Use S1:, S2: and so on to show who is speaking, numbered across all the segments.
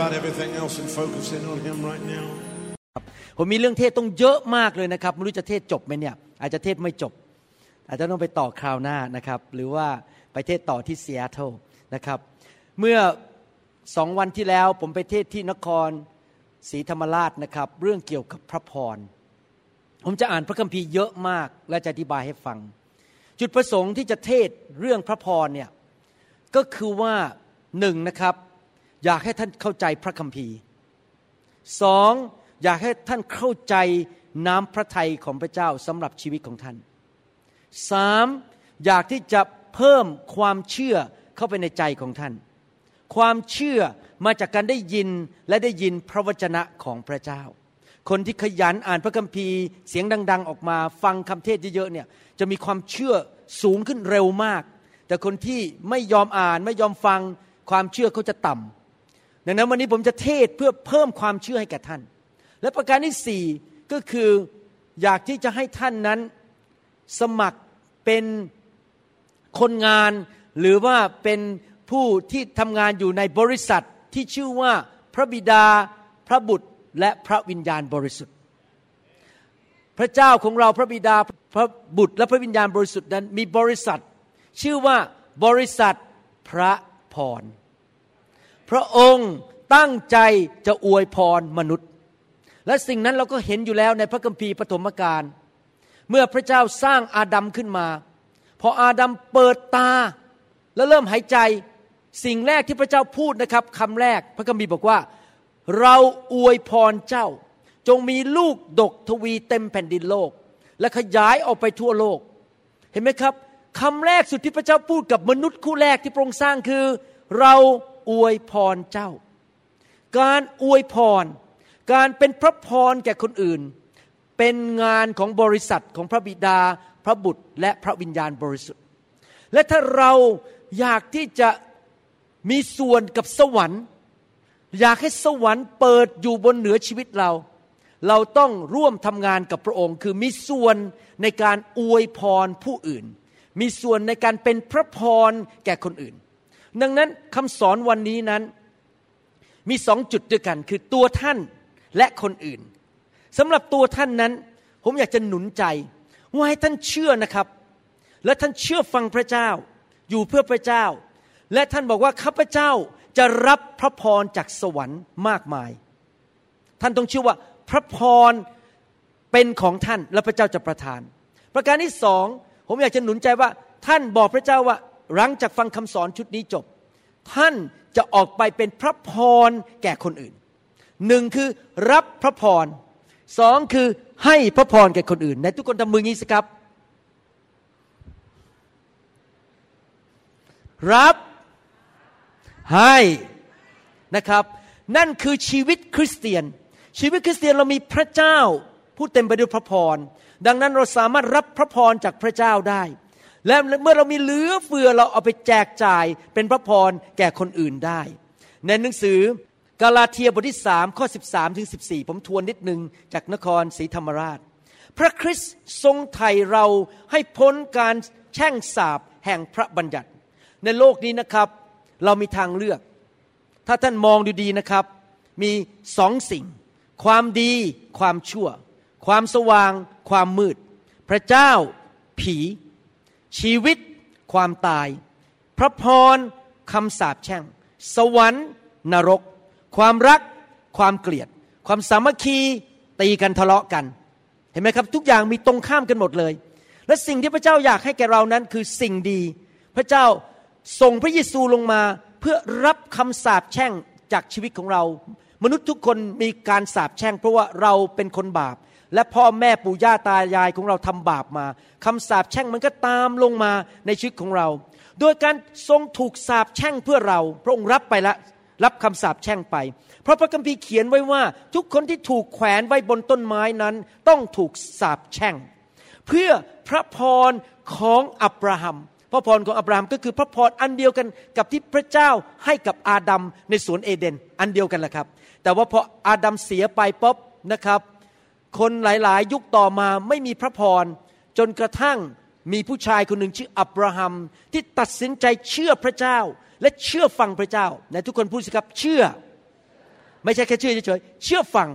S1: about everything else and focus in on Him right now.
S2: ผมมีเรื่องเทศน์ต้องเยอะมากเลยนะครับไม่รู้จะเทศน์จบไหมเนี่ยอาจจะเทศน์ไม่จบ อาจจะต้องไปต่อคราวหน้านะครับหรือว่าไปเทศน์ต่อที่ซีแอตเทิลนะครับเมื่อสองวันที่แล้วผมไปเทศน์ที่นครศรีธรรมราชนะครับเรื่องเกี่ยวกับพระพรผมจะอ่านพระคัมภีร์เยอะมากและจะอธิบายให้ฟัง จุดประสงค์ที่จะเทศเรื่องพระพรเนี่ยก็คือว่าหนึ่งนะครับ อยากให้ท่านเข้าใจพระคัมภีร์สองอยากให้ท่านเข้าใจน้ำพระทัยของพระเจ้าสำหรับชีวิตของท่านสามอยากที่จะเพิ่มความเชื่อเข้าไปในใจของท่าน ความเชื่อมาจากการได้ยินและได้ยินพระวจนะของพระเจ้า คนที่ขยันอ่านพระคัมภีร์ เสียงดัง ๆ ออกมา ฟังคำเทศเยอะๆเนี่ยจะมีความเชื่อสูงขึ้นเร็วมาก แต่คนที่ไม่ยอมอ่านไม่ยอมฟังความเชื่อเขาจะต่ำ ดังนั้นวันนี้ผมจะเทศเพื่อเพิ่มความเชื่อให้แก่ท่าน และประการที่สี่ก็คืออยากที่จะให้ท่านนั้นสมัครเป็นคนงาน หรือว่าเป็นผู้ที่ทำงานอยู่ในบริษัทที่ชื่อว่าพระบิดาพระบุตรและพระวิญญาณบริสุทธิ์ พระเจ้าของเราพระบิดาพระบุตรและพระวิญญาณบริสุทธิ์นั้นมีบริษัท ชื่อว่าบริษัทพระพร พระองค์ตั้งใจจะอวยพรมนุษย์ และสิ่งนั้นเราก็เห็นอยู่แล้วในพระคัมภีร์ปฐมกาลเมื่อพระเจ้าสร้างอาดัมขึ้นมา พออาดัมเปิดตาแล้วเริ่มหายใจ สิ่งแรกที่พระเจ้าพูดนะครับคำแรกพระคัมภีร์บอกว่า เราอวยพรเจ้า จงมีลูกดกทวีเต็มแผ่นดินโลก และขยายออกไปทั่วโลก เห็นไหมครับคำแรกสุดที่พระเจ้าพูดกับมนุษย์คู่แรกที่พระองค์สร้างคือ เรา อวยพรเจ้า การอวยพร การเป็นพระพรแก่คนอื่น เป็นงานของบริษัทของพระบิดา พระบุตร และพระวิญญาณบริสุทธิ์ และถ้าเราอยากที่จะมีส่วนกับสวรรค์ อยากให้สวรรค์เปิดอยู่บนเหนือชีวิตเรา เราต้องร่วมทำงานกับพระองค์ คือมีส่วนในการอวยพรผู้อื่น มีส่วนในการเป็นพระพรแก่คนอื่น ดังนั้นคำสอนวันนี้นั้นมีสองจุดด้วยกัน คือตัวท่านและคนอื่นสำหรับตัวท่านนั้น ผมอยากจะหนุนใจ ว่าให้ท่านเชื่อนะครับ และท่านเชื่อฟังพระเจ้า อยู่เพื่อพระเจ้า และท่านบอกว่าข้าพเจ้าจะรับพระพรจากสวรรค์มากมาย ท่านต้องเชื่อว่าพระพรเป็นของท่านและพระเจ้าจะประทาน ประการที่สองผมอยากจะหนุนใจว่าท่านบอกพระเจ้าว่า หลังจากฟังคำสอนชุดนี้จบ ท่านจะออกไปเป็นพระพรแก่คนอื่นหนึ่งคือรับพระพรสองคือให้พระพรแก่คนอื่น ในทุกคนทำมืองี้สิครับ รับให้นะครับ นั่นคือชีวิตคริสเตียน ชีวิตคริสเตียนเรามีพระเจ้าผู้เต็มไปด้วยพระพรดังนั้นเราสามารถรับพระพรจากพระเจ้าได้ และเมื่อเรามีเหลือเฟือเราเอาไปแจกจ่ายเป็นพระพรแก่คนอื่นได้ ในหนังสือกาลาเทียบทที่สามข้อ 13ถึง14 ผมทวนนิดนึงจากนครศรีธรรมราช พระคริสต์ทรงไถ่เราให้พ้นการแช่งสาบแห่งพระบัญญัติ ในโลกนี้นะครับ เรามีทางเลือก ถ้าท่านมองดูดีนะครับ มีสองสิ่ง ความดีความชั่ว ความสว่าง ความมืด พระเจ้าผี ชีวิตความตาย พระพรคำสาปแช่ง สวรรค์ นรก ความรัก ความเกลียด ความสามัคคีตีกันทะเลาะกัน เห็นไหมครับ ทุกอย่างมีตรงข้ามกันหมดเลย และสิ่งที่พระเจ้าอยากให้แก่เรานั้นคือสิ่งดี พระเจ้าส่งพระเยซูลงมาเพื่อรับคำสาปแช่งจากชีวิตของเรา มนุษย์ทุกคนมีการสาปแช่ง เพราะว่าเราเป็นคนบาป และพ่อแม่ปู่ย่าตายายของเราทำบาปมาคำสาปแช่งมันก็ตามลงมาในชีวิตของเรา โดยการทรงถูกสาปแช่งเพื่อเรา พระองค์รับไปละรับคำสาปแช่งไป เพราะพระคัมภีร์เขียนไว้ว่า ทุกคนที่ถูกแขวนไว้บนต้นไม้นั้น ต้องถูกสาปแช่ง เพื่อพระพรของอับราฮัมพระพรของอับราฮัมก็คือพระพรอันเดียวกันกับที่พระเจ้าให้กับอาดัมในสวนเอเดนอันเดียวกันแหละครับ แต่ว่าพออาดัมเสียไปป๊บนะครับ คนหลายๆ ยุคต่อมาไม่มีพระพร จนกระทั่งมีผู้ชายคนหนึ่งชื่ออับราฮัม ที่ตัดสินใจเชื่อพระเจ้า และเชื่อฟังพระเจ้าในทุกคนพูดสิครับเชื่อ ไม่ใช่แค่เชื่อเฉยๆเชื่อฟัง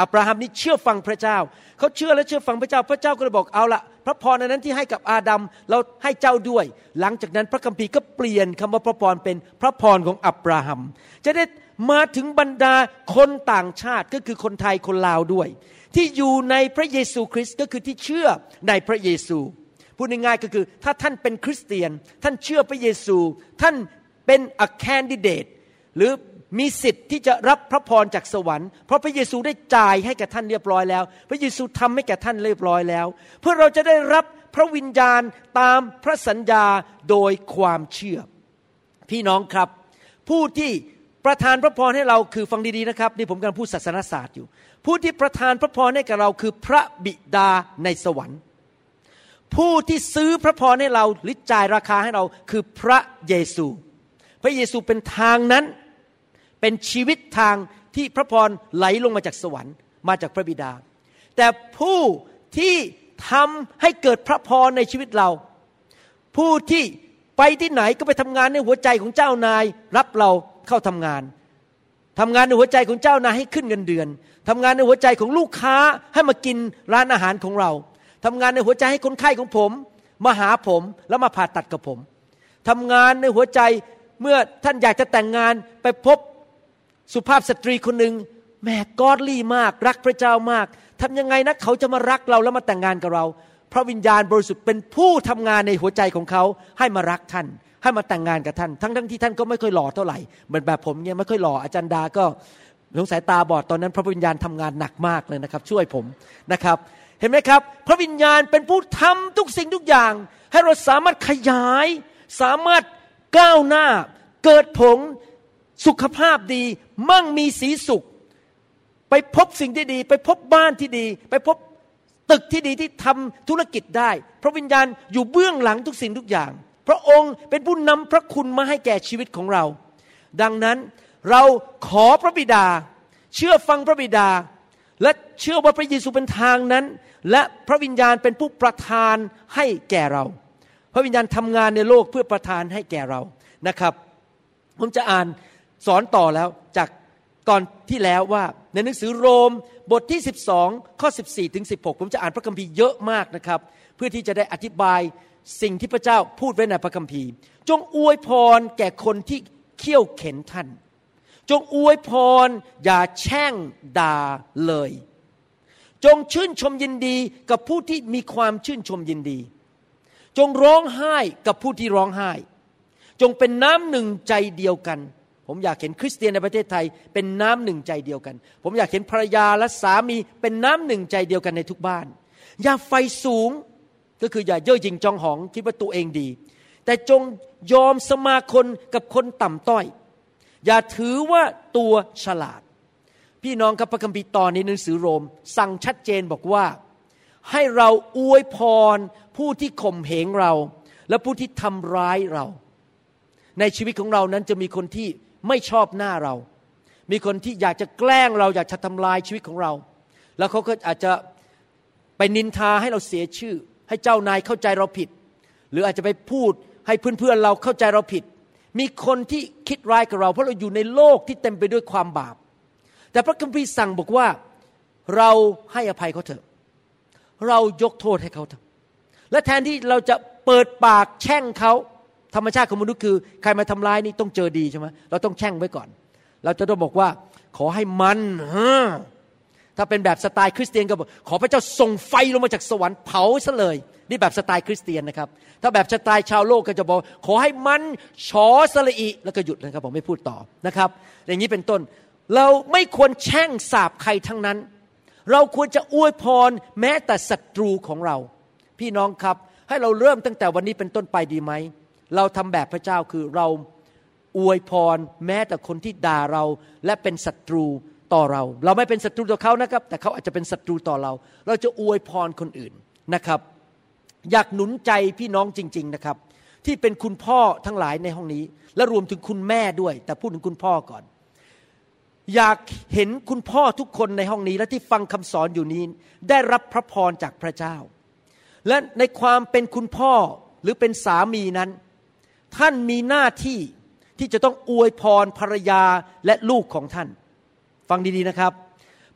S2: อับราฮัมนี่เชื่อฟังพระเจ้า เขาเชื่อและเชื่อฟังพระเจ้า พระเจ้าก็เลยบอกเอาละพระพรนั้นที่ให้กับอาดัมเราให้เจ้าด้วย หลังจากนั้นพระคัมภีร์ก็เปลี่ยนคำว่าพระพรเป็นพระพรของอับราฮัม จะได้ มาถึงบรรดาคนต่างชาติก็คือคนไทยคนลาวด้วย ที่อยู่ในพระเยซูคริสต์ก็คือที่เชื่อในพระเยซู พูดง่ายๆก็คือ ถ้าท่านเป็นคริสเตียน ท่านเชื่อพระเยซู ท่านเป็น a candidate หรือมีสิทธิ์ที่จะรับพระพรจากสวรรค์ เพราะพระเยซูได้จ่ายให้แก่ท่านเรียบร้อยแล้ว พระเยซูทำให้แก่ท่านเรียบร้อยแล้ว เพื่อเราจะได้รับพระวิญญาณตามพระสัญญาโดยความเชื่อ พี่น้องครับ ผู้ที่ ประทานพระพรให้เราคือฟังดีๆนะครับนี่ผมกำลังพูดศาสนศาสตร์อยู่ ผู้ที่ประทานพระพรให้กับเราคือพระบิดาในสวรรค์ ผู้ที่ซื้อพระพรให้เราหรือจ่ายราคาให้เราคือพระเยซู พระเยซูเป็นทางนั้น เป็นชีวิตทางที่พระพรไหลลงมาจากสวรรค์มาจากพระบิดา แต่ผู้ที่ทำให้เกิดพระพรในชีวิตเรา ผู้ที่ไปที่ไหนก็ไปทำงานในหัวใจของเจ้านายรับเรา เข้าทำงานทำงานในหัวใจของเจ้านายให้ขึ้นเงินเดือนทำงานในหัวใจของลูกค้าให้มากินร้านอาหารของเราทำงานในหัวใจให้คนไข้ของผม มาหาผมแล้วมาผ่าตัดกับผมทำงานในหัวใจเมื่อท่านอยากจะแต่งงานไปพบสุภาพสตรีคนหนึ่งแม่กอดลี่มาก รักพระเจ้ามากทำยังไงนะเขาจะมารักเราแล้วมาแต่งงานกับเรา พระวิญญาณบริสุทธิ์เป็นผู้ทำงานในหัวใจของเขาให้มารักท่าน ให้มาแต่งงานกับท่าน ทั้งทั้งที่ท่านก็ไม่ค่อยหล่อเท่าไหร่เหมือนแบบผมเนี่ยไม่ค่อยหล่ออาจารย์ดาก็สงสัยตาบอดตอนนั้น พระวิญญาณทำงานหนักมากเลยนะครับ ช่วยผมนะครับ เห็นไหมครับ พระวิญญาณเป็นผู้ทำทุกสิ่งทุกอย่าง ให้เราสามารถขยาย สามารถก้าวหน้า เกิดผลสุขภาพดี มั่งมีสีสุข ไปพบสิ่งที่ดี ไปพบบ้านที่ดี ไปพบ ตึกที่ดีที่ทำธุรกิจได้ พระวิญญาณอยู่เบื้องหลังทุกสิ่งทุกอย่าง พระองค์เป็นผู้นำพระคุณมาให้แก่ชีวิตของเรา ดังนั้นเราขอพระบิดา เชื่อฟังพระบิดา และเชื่อว่าพระเยซูเป็นทางนั้น และพระวิญญาณเป็นผู้ประทานให้แก่เรา พระวิญญาณทำงานในโลกเพื่อประทานให้แก่เรานะครับ ผมจะอ่านสอนต่อแล้วจากตอนที่แล้วว่า ในหนังสือโรมบทที่ 12 ข้อ 14 ถึง 16 ผมจะอ่านพระคัมภีร์เยอะมากนะครับ เพื่อที่จะได้อธิบายสิ่งที่พระเจ้าพูดไว้ในพระคัมภีร์ จงอวยพรแก่คนที่เขี่ยวเข็นท่าน จงอวยพรอย่าแช่งด่าเลย จงชื่นชมยินดีกับผู้ที่มีความชื่นชมยินดี จงร้องไห้กับผู้ที่ร้องไห้ จงเป็นน้ำหนึ่งใจเดียวกัน ผมอยากเห็นคริสเตียนในประเทศไทยเป็นน้ำหนึ่งใจเดียวกัน ผมอยากเห็นภรรยาและสามีเป็นน้ำหนึ่งใจเดียวกันในทุกบ้าน อย่าไฟสูงก็คืออย่าเย่อหยิ่งจองหองคิดว่าตัวเองดี แต่จงยอมสมาคมกับคนต่ำต้อย อย่าถือว่าตัวฉลาด พี่น้องครับพระคัมภีร์ตอนในหนังสือโรม สั่งชัดเจนบอกว่า ให้เราอวยพรผู้ที่ข่มเหงเรา และผู้ที่ทำร้ายเรา ในชีวิตของเรานั้นจะมีคนที่ ไม่ชอบหน้าเรา มีคนที่อยากจะแกล้งเราอยากจะทำลายชีวิตของเรา แล้วเขาก็อาจจะไปนินทาให้เราเสียชื่อ ให้เจ้านายเข้าใจเราผิด หรืออาจจะไปพูดให้เพื่อนๆเราเข้าใจเราผิด มีคนที่คิดร้ายกับเรา เพราะเราอยู่ในโลกที่เต็มไปด้วยความบาป แต่พระคัมภีร์สั่งบอกว่าเราให้อภัยเขาเถอะ เรายกโทษให้เขาเถอะและแทนที่เราจะเปิดปากแช่งเขา ธรรมชาติของมนุษย์คือใครมาทำร้ายนี่ต้องเจอดีใช่ไหมเราต้องแช่งไว้ก่อน เราจะต้องบอกว่าขอให้มันฮถ้าเป็นแบบสไตล์คริสเตียนก็บอกขอพระเจ้าส่งไฟลงมาจากสวรรค์เผาซะเลย นี่แบบสไตล์คริสเตียนนะครับ ถ้าแบบสไตล์ชาวโลกก็จะบอก ขอให้มันชอสละอิแล้วก็หยุดนะครับผมไม่พูดต่อนะครับ อย่างนี้เป็นต้นเราไม่ควรแช่งสาบใครทั้งนั้น เราควรจะอวยพรแม้แต่ศัตรูของเรา พี่น้องครับ ให้เราเริ่มตั้งแต่วันนี้เป็นต้นไปดีไหม เราทำแบบพระเจ้าคือเราอวยพรแม้แต่คนที่ด่าเราและเป็นศัตรูต่อเรา เราไม่เป็นศัตรูต่อเขานะครับ แต่เขาอาจจะเป็นศัตรูต่อเรา เราจะอวยพรคนอื่นนะครับ อยากหนุนใจพี่น้องจริง ๆนะครับ ที่เป็นคุณพ่อทั้งหลายในห้องนี้ และรวมถึงคุณแม่ด้วย แต่พูดถึงคุณพ่อก่อน อยากเห็นคุณพ่อทุกคนในห้องนี้ และที่ฟังคำสอนอยู่นี้ ได้รับพระพรจากพระเจ้า และในความเป็นคุณพ่อหรือเป็นสามีนั้น ท่านมีหน้าที่ที่จะต้องอวยพรภรรยาและลูกของท่าน ฟังดีๆนะครับ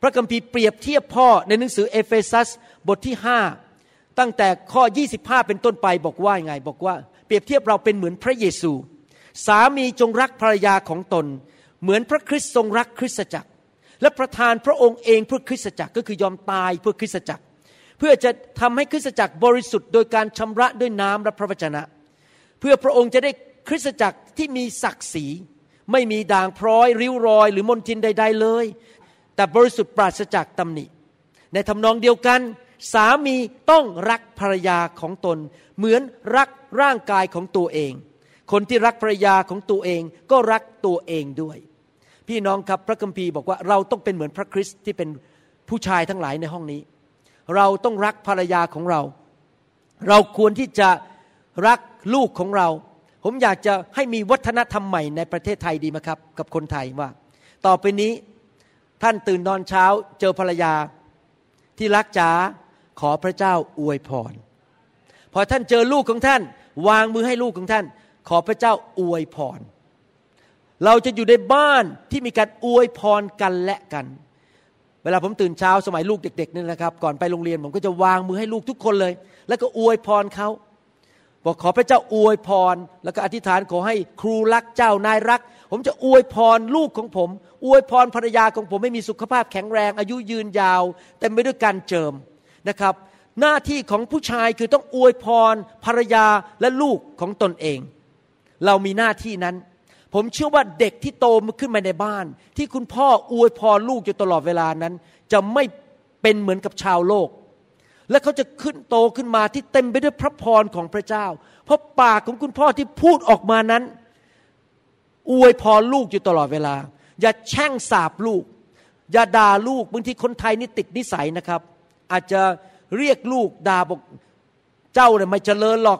S2: พระคัมภีร์เปรียบเทียบพ่อในหนังสือเอเฟซัสบทที่ 5 ตั้งแต่ข้อ 25 เป็นต้นไปบอกว่าไง บอกว่า เปรียบเทียบเราเป็นเหมือนพระเยซู สามีจงรักภรรยาของตน เหมือนพระคริสต์ทรงรักคริสตจักร และประทานพระองค์เองเพื่อคริสตจักรก็คือยอมตายเพื่อคริสตจักร เพื่อจะทำให้คริสตจักรบริสุทธิ์โดยการชำระด้วยน้ำและพระวจนะเเพื่อพระองค์จะได้คริสตจักรที่มีศักดิ์ศรี ไม่มีด่างพร้อย ริ้วรอย หรือมลทินใด ๆ เลย แต่บริสุทธิ์ปราศจากตำหนิ ในทำนองเดียวกัน สามีต้องรักภรรยาของตน เหมือนรักร่างกายของตัวเอง คนที่รักภรรยาของตัวเองก็รักตัวเองด้วย พี่น้องครับพระคัมภีร์บอกว่าเราต้องเป็นเหมือนพระคริสต์ที่เป็นผู้ชายทั้งหลายในห้องนี้ เราต้องรักภรรยาของเรา เราควรที่จะ รักลูกของเรา ผมอยากจะให้มีวัฒนธรรมใหม่ในประเทศไทยดีไหมครับ กับคนไทยว่า ต่อไปนี้ท่านตื่นนอนเช้าเจอภรรยาที่รักจ๋าขอพระเจ้าอวยพร พอท่านเจอลูกของท่าน วางมือให้ลูกของท่าน ขอพระเจ้าอวยพร เราจะอยู่ในบ้านที่มีการอวยพรกันและกัน เวลาผมตื่นเช้าสมัยลูกเด็กๆนี่นะครับ ก่อนไปโรงเรียนผมก็จะวางมือให้ลูกทุกคนเลย แล้วก็อวยพรเขา บอกขอพระเจ้าอวยพร แล้วก็อธิษฐานขอให้ครูรักเจ้านายรัก ผมจะอวยพรลูกของผม อวยพรภรรยาของผมให้มีสุขภาพแข็งแรง อายุยืนยาวเต็มไปด้วยการเจิมนะครับ หน้าที่ของผู้ชายคือต้องอวยพรภรรยาและลูกของตนเอง เรามีหน้าที่นั้น ผมเชื่อว่าเด็กที่โตมาขึ้นมาในบ้าน ที่คุณพ่ออวยพรลูกอยู่ตลอดเวลานั้น จะไม่เป็นเหมือนกับชาวโลก และเขาจะขึ้นโตขึ้นมาที่เต็มไปด้วยพระพรของพระเจ้า เพราะปากของคุณพ่อที่พูดออกมานั้น อวยพรลูกอยู่ตลอดเวลา อย่าแช่งสาบลูก อย่าด่าลูกบางทีคนไทยนี่ติดนิสัยนะครับ อาจจะเรียกลูกด่าบอกเจ้าเนี่ยไม่เจริญหรอก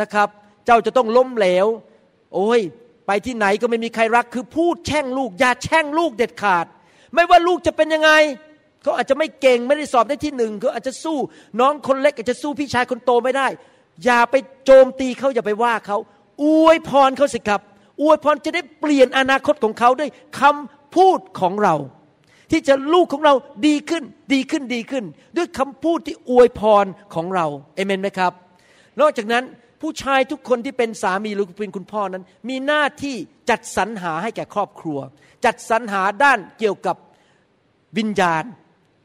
S2: นะครับ เจ้าจะต้องล้มเหลว โอ้ย ไปที่ไหนก็ไม่มีใครรักคือพูดแช่งลูก อย่าแช่งลูกเด็ดขาด ไม่ว่าลูกจะเป็นยังไง เขาอาจจะไม่เก่งไม่ได้สอบได้ที่หนึ่งเขาอาจจะสู้น้องคนเล็ก อาจจะสู้พี่ชายคนโตไม่ได้ อย่าไปโจมตีเขาอย่าไปว่าเขาอวยพรเขาสิครับอวยพรจะได้เปลี่ยนอนาคตของเขาด้วยคำพูดของเรา ที่จะลูกของเราดีขึ้นดีขึ้นดีขึ้น ด้วยคำพูดที่อวยพรของเราเอเมนไหมครับ นอกจากนั้นผู้ชายทุกคนที่เป็นสามีหรือเป็นคุณพ่อนั้น มีหน้าที่จัดสรรหาให้แก่ครอบครัว จัดสรรหาด้านเกี่ยวกับวิญญาณ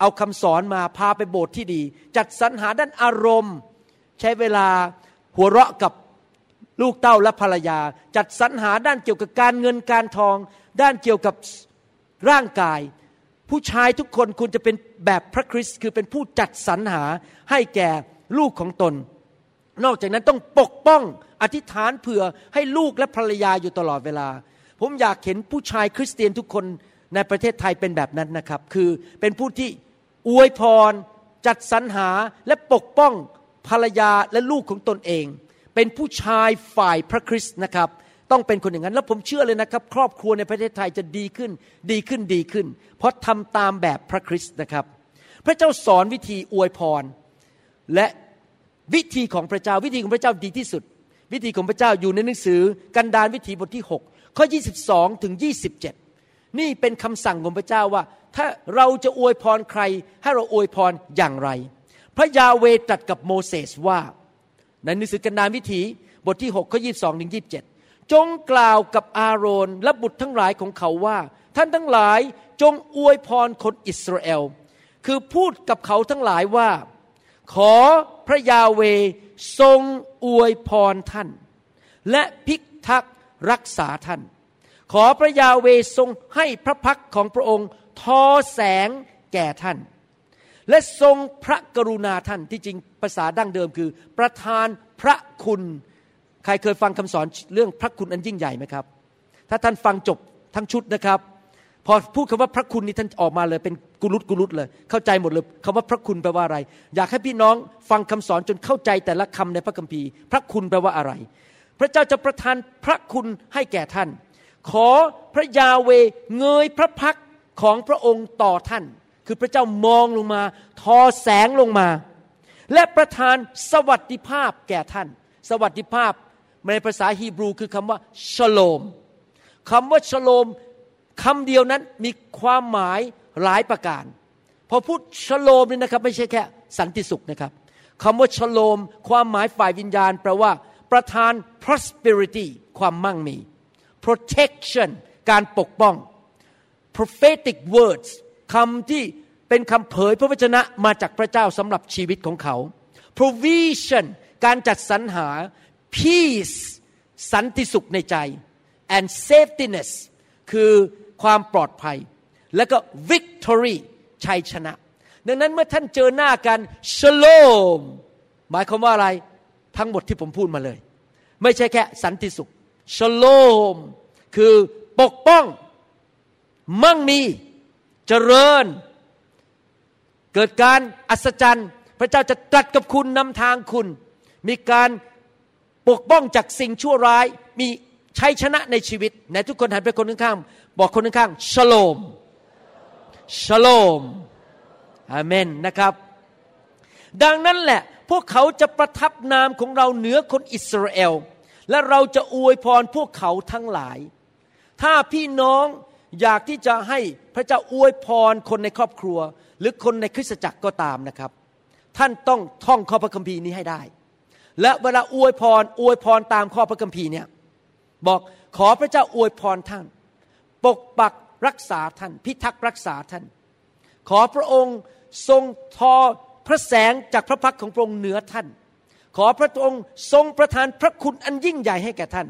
S2: เอาคำสอนมาพาไปโบสถ์ที่ดี จัดสรรหาด้านอารมณ์ ใช้เวลาหัวเราะกับลูกเต้าและภรรยา จัดสรรหาด้านเกี่ยวกับการเงินการทอง ด้านเกี่ยวกับร่างกาย ผู้ชายทุกคนควรจะเป็นแบบพระคริสต์คือเป็นผู้จัดสรรหาให้แก่ลูกของตน นอกจากนั้นต้องปกป้องอธิษฐานเผื่อให้ลูกและภรรยาอยู่ตลอดเวลา ผมอยากเห็นผู้ชายคริสเตียนทุกคนในประเทศไทยเป็นแบบนั้นนะครับ คือเป็นผู้ที่ อวยพร จัดสรรหาและปกป้องภรรยาและลูกของตนเอง เป็นผู้ชายฝ่ายพระคริสต์นะครับ ต้องเป็นคนอย่างนั้น แล้วผมเชื่อเลยนะครับ ครอบครัวในประเทศไทยจะดีขึ้น ดีขึ้นดีขึ้น เพราะทำตามแบบพระคริสต์นะครับ พระเจ้าสอนวิธีอวยพร และวิธีของพระเจ้าวิธีของพระเจ้าดีที่สุด วิธีของพระเจ้าอยู่ในหนังสือกันดารวิธีบทที่ 6 ข้อ 22 ถึง 27 นี่เป็นคำสั่งของพระเจ้าว่า ถ้าเราจะอวยพรใคร ให้เราอวยพรอย่างไร พระยาเวตรัสกับโมเสสว่า ในหนังสือกันดารวิถีบทที่6ข้อ22ถึง27 จงกล่าวกับอาโรนและบุตรทั้งหลายของเขาว่า ท่านทั้งหลายจงอวยพรคนอิสราเอล คือพูดกับเขาทั้งหลายว่า ขอพระยาเวทรงอวยพรท่าน และพิทักษ์รักษาท่าน ขอพระยาเวทรงให้พระพักของพระองค์ ทอแสงแก่ท่าน และทรงพระกรุณาท่านที่จริงภาษาดั้งเดิมคือ ประทานพระคุณ ใครเคยฟังคำสอนเรื่องพระคุณอันยิ่งใหญ่ไหมครับ ถ้าท่านฟังจบทั้งชุดนะครับ พอพูดคำว่าพระคุณนี่ท่านออกมาเลยเป็นกุลุตกุลุตเลย เข้าใจหมดเลยคำว่าพระคุณแปลว่าอะไร อยากให้พี่น้องฟังคำสอนจนเข้าใจแต่ละคำในพระคัมภีร์ พระคุณแปลว่าอะไร พระเจ้าจะประทานพระคุณให้แก่ท่าน ขอพระยาเวเงยพระพัก ของพระองค์ต่อท่าน คือพระเจ้ามองลงมา ทอแสงลงมา และประทานสวัสดิภาพแก่ท่าน สวัสดิภาพในภาษาฮีบรูคือคำว่าชโลมคำว่าชโลมคำเดียวนั้นมีความหมายหลายประการ พอพูดชโลมนี่นะครับ ไม่ใช่แค่ สันติสุขนะครับคำว่าชโลม ความหมายฝ่ายวิญญาณแปลว่าประทาน prosperity ความมั่งมี protection การปกป้อง prophetic words คำที่เป็นคำเผยพระวจนะมาจากพระเจ้าสำหรับชีวิตของเขา provision การจัดสรรหา peace สันติสุขในใจ and safetyness คือความปลอดภัย แล้วก็ victory ชัยชนะ ดังนั้นเมื่อท่านเจอหน้ากัน shalom หมายความว่าอะไรทั้งหมดที่ผมพูดมาเลย ไม่ใช่แค่สันติสุข shalom คือปกป้อง มั่งมีเจริญ เกิดการอัศจรรย์ พระเจ้าจะตรัสกับคุณนำทางคุณ มีการปกป้องจากสิ่งชั่วร้าย มีชัยชนะในชีวิตไหนทุกคนหันไปคนข้างๆบอกคนข้างๆชโลมชโลมอาเมนนะครับ ดังนั้นแหละพวกเขาจะประทับนามของเราเหนือคนอิสราเอลและเราจะอวยพรพวกเขาทั้งหลาย ถ้าพี่น้อง อยากที่จะให้พระเจ้าอวยพรคนในครอบครัว หรือคนในคริสตจักรก็ตามนะครับ ท่านต้องท่องข้อพระคัมภีร์นี้ให้ได้ และเวลาอวยพรอวยพรตามข้อพระคัมภีร์เนี่ยบอกขอพระเจ้าอวยพรท่าน ปกปักรักษาท่าน พิทักษ์รักษาท่าน ขอพระองค์ทรงทอพระแสงจากพระพักของพระองค์เหนือท่าน ขอพระองค์ทรงประทานพระคุณอันยิ่งใหญ่ให้แก่ท่าน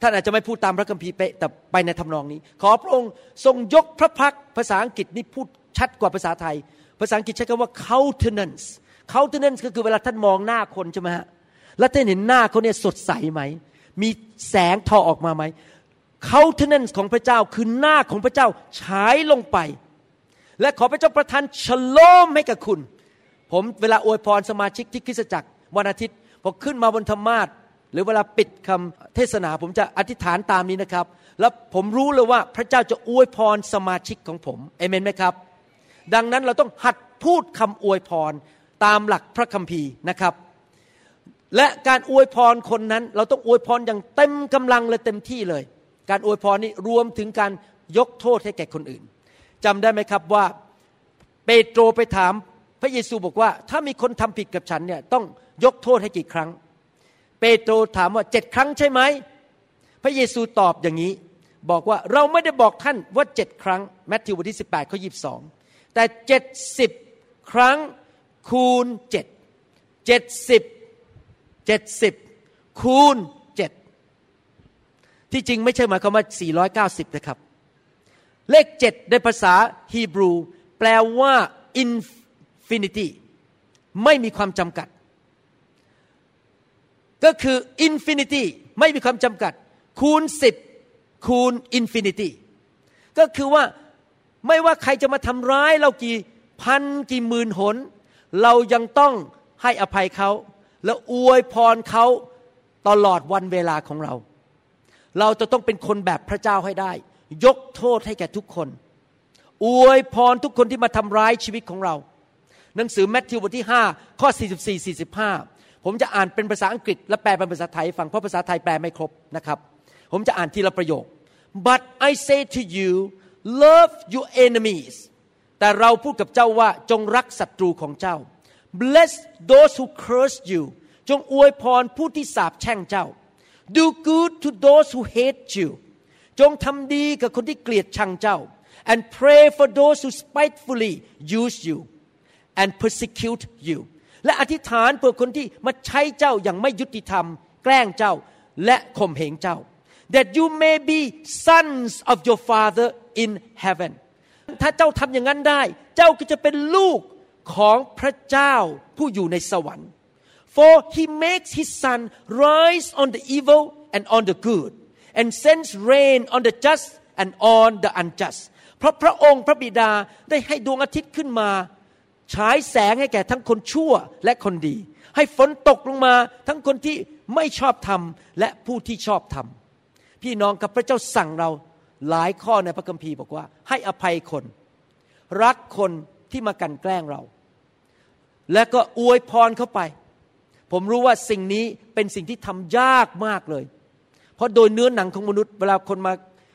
S2: ท่านอาจจะไม่พูดตามพระคัมภีร์เป๊ะแต่ไปในทำนองนี้ ขอพระองค์ทรงยกพระพักภาษาอังกฤษนี่พูดชัดกว่าภาษาไทย ภาษาอังกฤษใช้คำว่า countenance countenance ก็คือเวลาท่านมองหน้าคนใช่ไหมฮะแล้วท่านเห็นหน้าเขาเนี่ยสดใสไหม มีแสงทอออกมาไหม countenance ของพระเจ้าคือหน้าของพระเจ้าฉายลงไป และขอพระเจ้าประทานฉลมให้กับคุณ ผมเวลาอวยพรสมาชิกที่คริสตจักรวันอาทิตย์พอขึ้นมาบนธรรมาท หรือเวลาปิดคำเทศนาผมจะอธิษฐานตามนี้นะครับ แล้วผมรู้เลยว่าพระเจ้าจะอวยพรสมาชิกของผมเอเมนไหมครับ ดังนั้นเราต้องหัดพูดคำอวยพรตามหลักพระคัมภีร์นะครับ และการอวยพรคนนั้น เราต้องอวยพรอย่างเต็มกำลังและเต็มที่เลย การอวยพรนี้รวมถึงการยกโทษให้แก่คนอื่นจำได้ไหมครับว่าเปโตรไปถามพระเยซูบอกว่า ถ้ามีคนทำผิดกับฉันเนี่ยต้องยกโทษให้กี่ครั้ง เปโตรถามว่าเจ็ดครั้งใช่ไหม พระเยซูตอบอย่างนี้ บอกว่าเราไม่ได้บอกท่านว่าเจ็ดครั้งแมทธิวบทที่18ข้อยีแต่เจ็ดสิบครั้งคูณเจ็ดเจ็ดสิบเจ็ดสิบคูณเจ็ดที่จริงไม่ใช่หมายความว่า490นะครับ เลขเจ็ดในภาษาฮีบรู แปลว่า infinity ไม่มีความจำกัด ก็คือ infinity ไม่มีความจำกัด คูณสิบคูณ infinity ก็คือว่าไม่ว่าใครจะมาทำร้ายเรากี่พันกี่หมื่นหน เรายังต้องให้อภัยเขา และอวยพรเขาตลอดวันเวลาของเรา เราจะต้องเป็นคนแบบพระเจ้าให้ได้ ยกโทษให้แก่ทุกคน อวยพรทุกคนที่มาทำร้ายชีวิตของเรา หนังสือแมทธิวบทที่ 5 ข้อ 44 45 ผมจะอ่านเป็นภาษาอังกฤษและแปลเป็นภาษาไทยฟังเพราะภาษาไทยแปลไม่ครบนะครับ ผมจะอ่านทีละประโยค but I say to you love your enemies แต่เราพูดกับเจ้าว่าจงรักศัตรูของเจ้า bless those who curse you จงอวยพรผู้ที่สาปแช่งเจ้า do good to those who hate you จงทำดีกับคนที่เกลียดชังเจ้า and pray for those who spitefully use you and persecute you และอธิษฐานเพื่อคนที่มาใช้เจ้าอย่างไม่ยุติธรรม แกล้งเจ้าและข่มเหงเจ้า that you may be sons of your father in heaven ถ้าเจ้าทำอย่างนั้นได้ เจ้าก็จะเป็นลูกของพระเจ้าผู้อยู่ในสวรรค์ for he makes his sun rise on the evil and on the good and sends rain on the just and on the unjust เพราะพระองค์พระบิดาได้ให้ดวงอาทิตย์ขึ้นมา ฉายแสงให้แก่ทั้งคนชั่วและคนดี ให้ฝนตกลงมาทั้งคนที่ไม่ชอบธรรมและผู้ที่ชอบธรรม พี่น้องกับพระเจ้าสั่งเราหลายข้อในพระคัมภีร์บอกว่า ให้อภัยคน รักคนที่มากันแกล้งเรา และก็อวยพรเขาไป ผมรู้ว่าสิ่งนี้เป็นสิ่งที่ทำยากมากเลย เพราะโดยเนื้อหนังของมนุษย์เวลาคนมา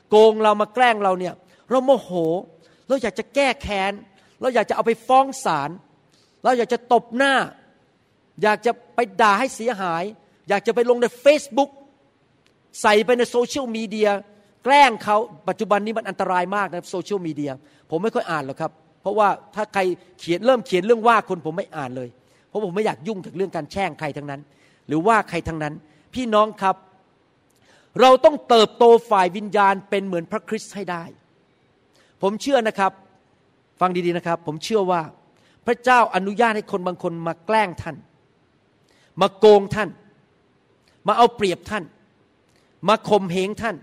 S2: โกงเรามาแกล้งเราเนี่ยเราโมโหเราอยากจะแก้แค้น เราอยากจะเอาไปฟ้องศาลเราอยากจะตบหน้า อยากจะไปด่าให้เสียหาย อยากจะไปลงใน Facebook ใส่ไปในโซเชียลมีเดียแกล้งเขาปัจจุบันนี้มันอันตรายมากนะโซเชียลมีเดียผมไม่ค่อยอ่านหรอกครับ เพราะว่าถ้าใครเขียนเริ่มเขียนเรื่องว่าคนผมไม่อ่านเลย เพราะผมไม่อยากยุ่งกับเรื่องการแช่งใครทั้งนั้น หรือว่าใครทั้งนั้น พี่น้องครับ เราต้องเติบโตฝ่ายวิญญาณเป็นเหมือนพระคริสต์ให้ได้ ผมเชื่อนะครับ ฟังดีๆนะครับ ผมเชื่อว่าพระเจ้าอนุญาตให้คนบางคนมาแกล้งท่าน มาโกงท่าน มาเอาเปรียบท่าน มาข่มเหงท่าน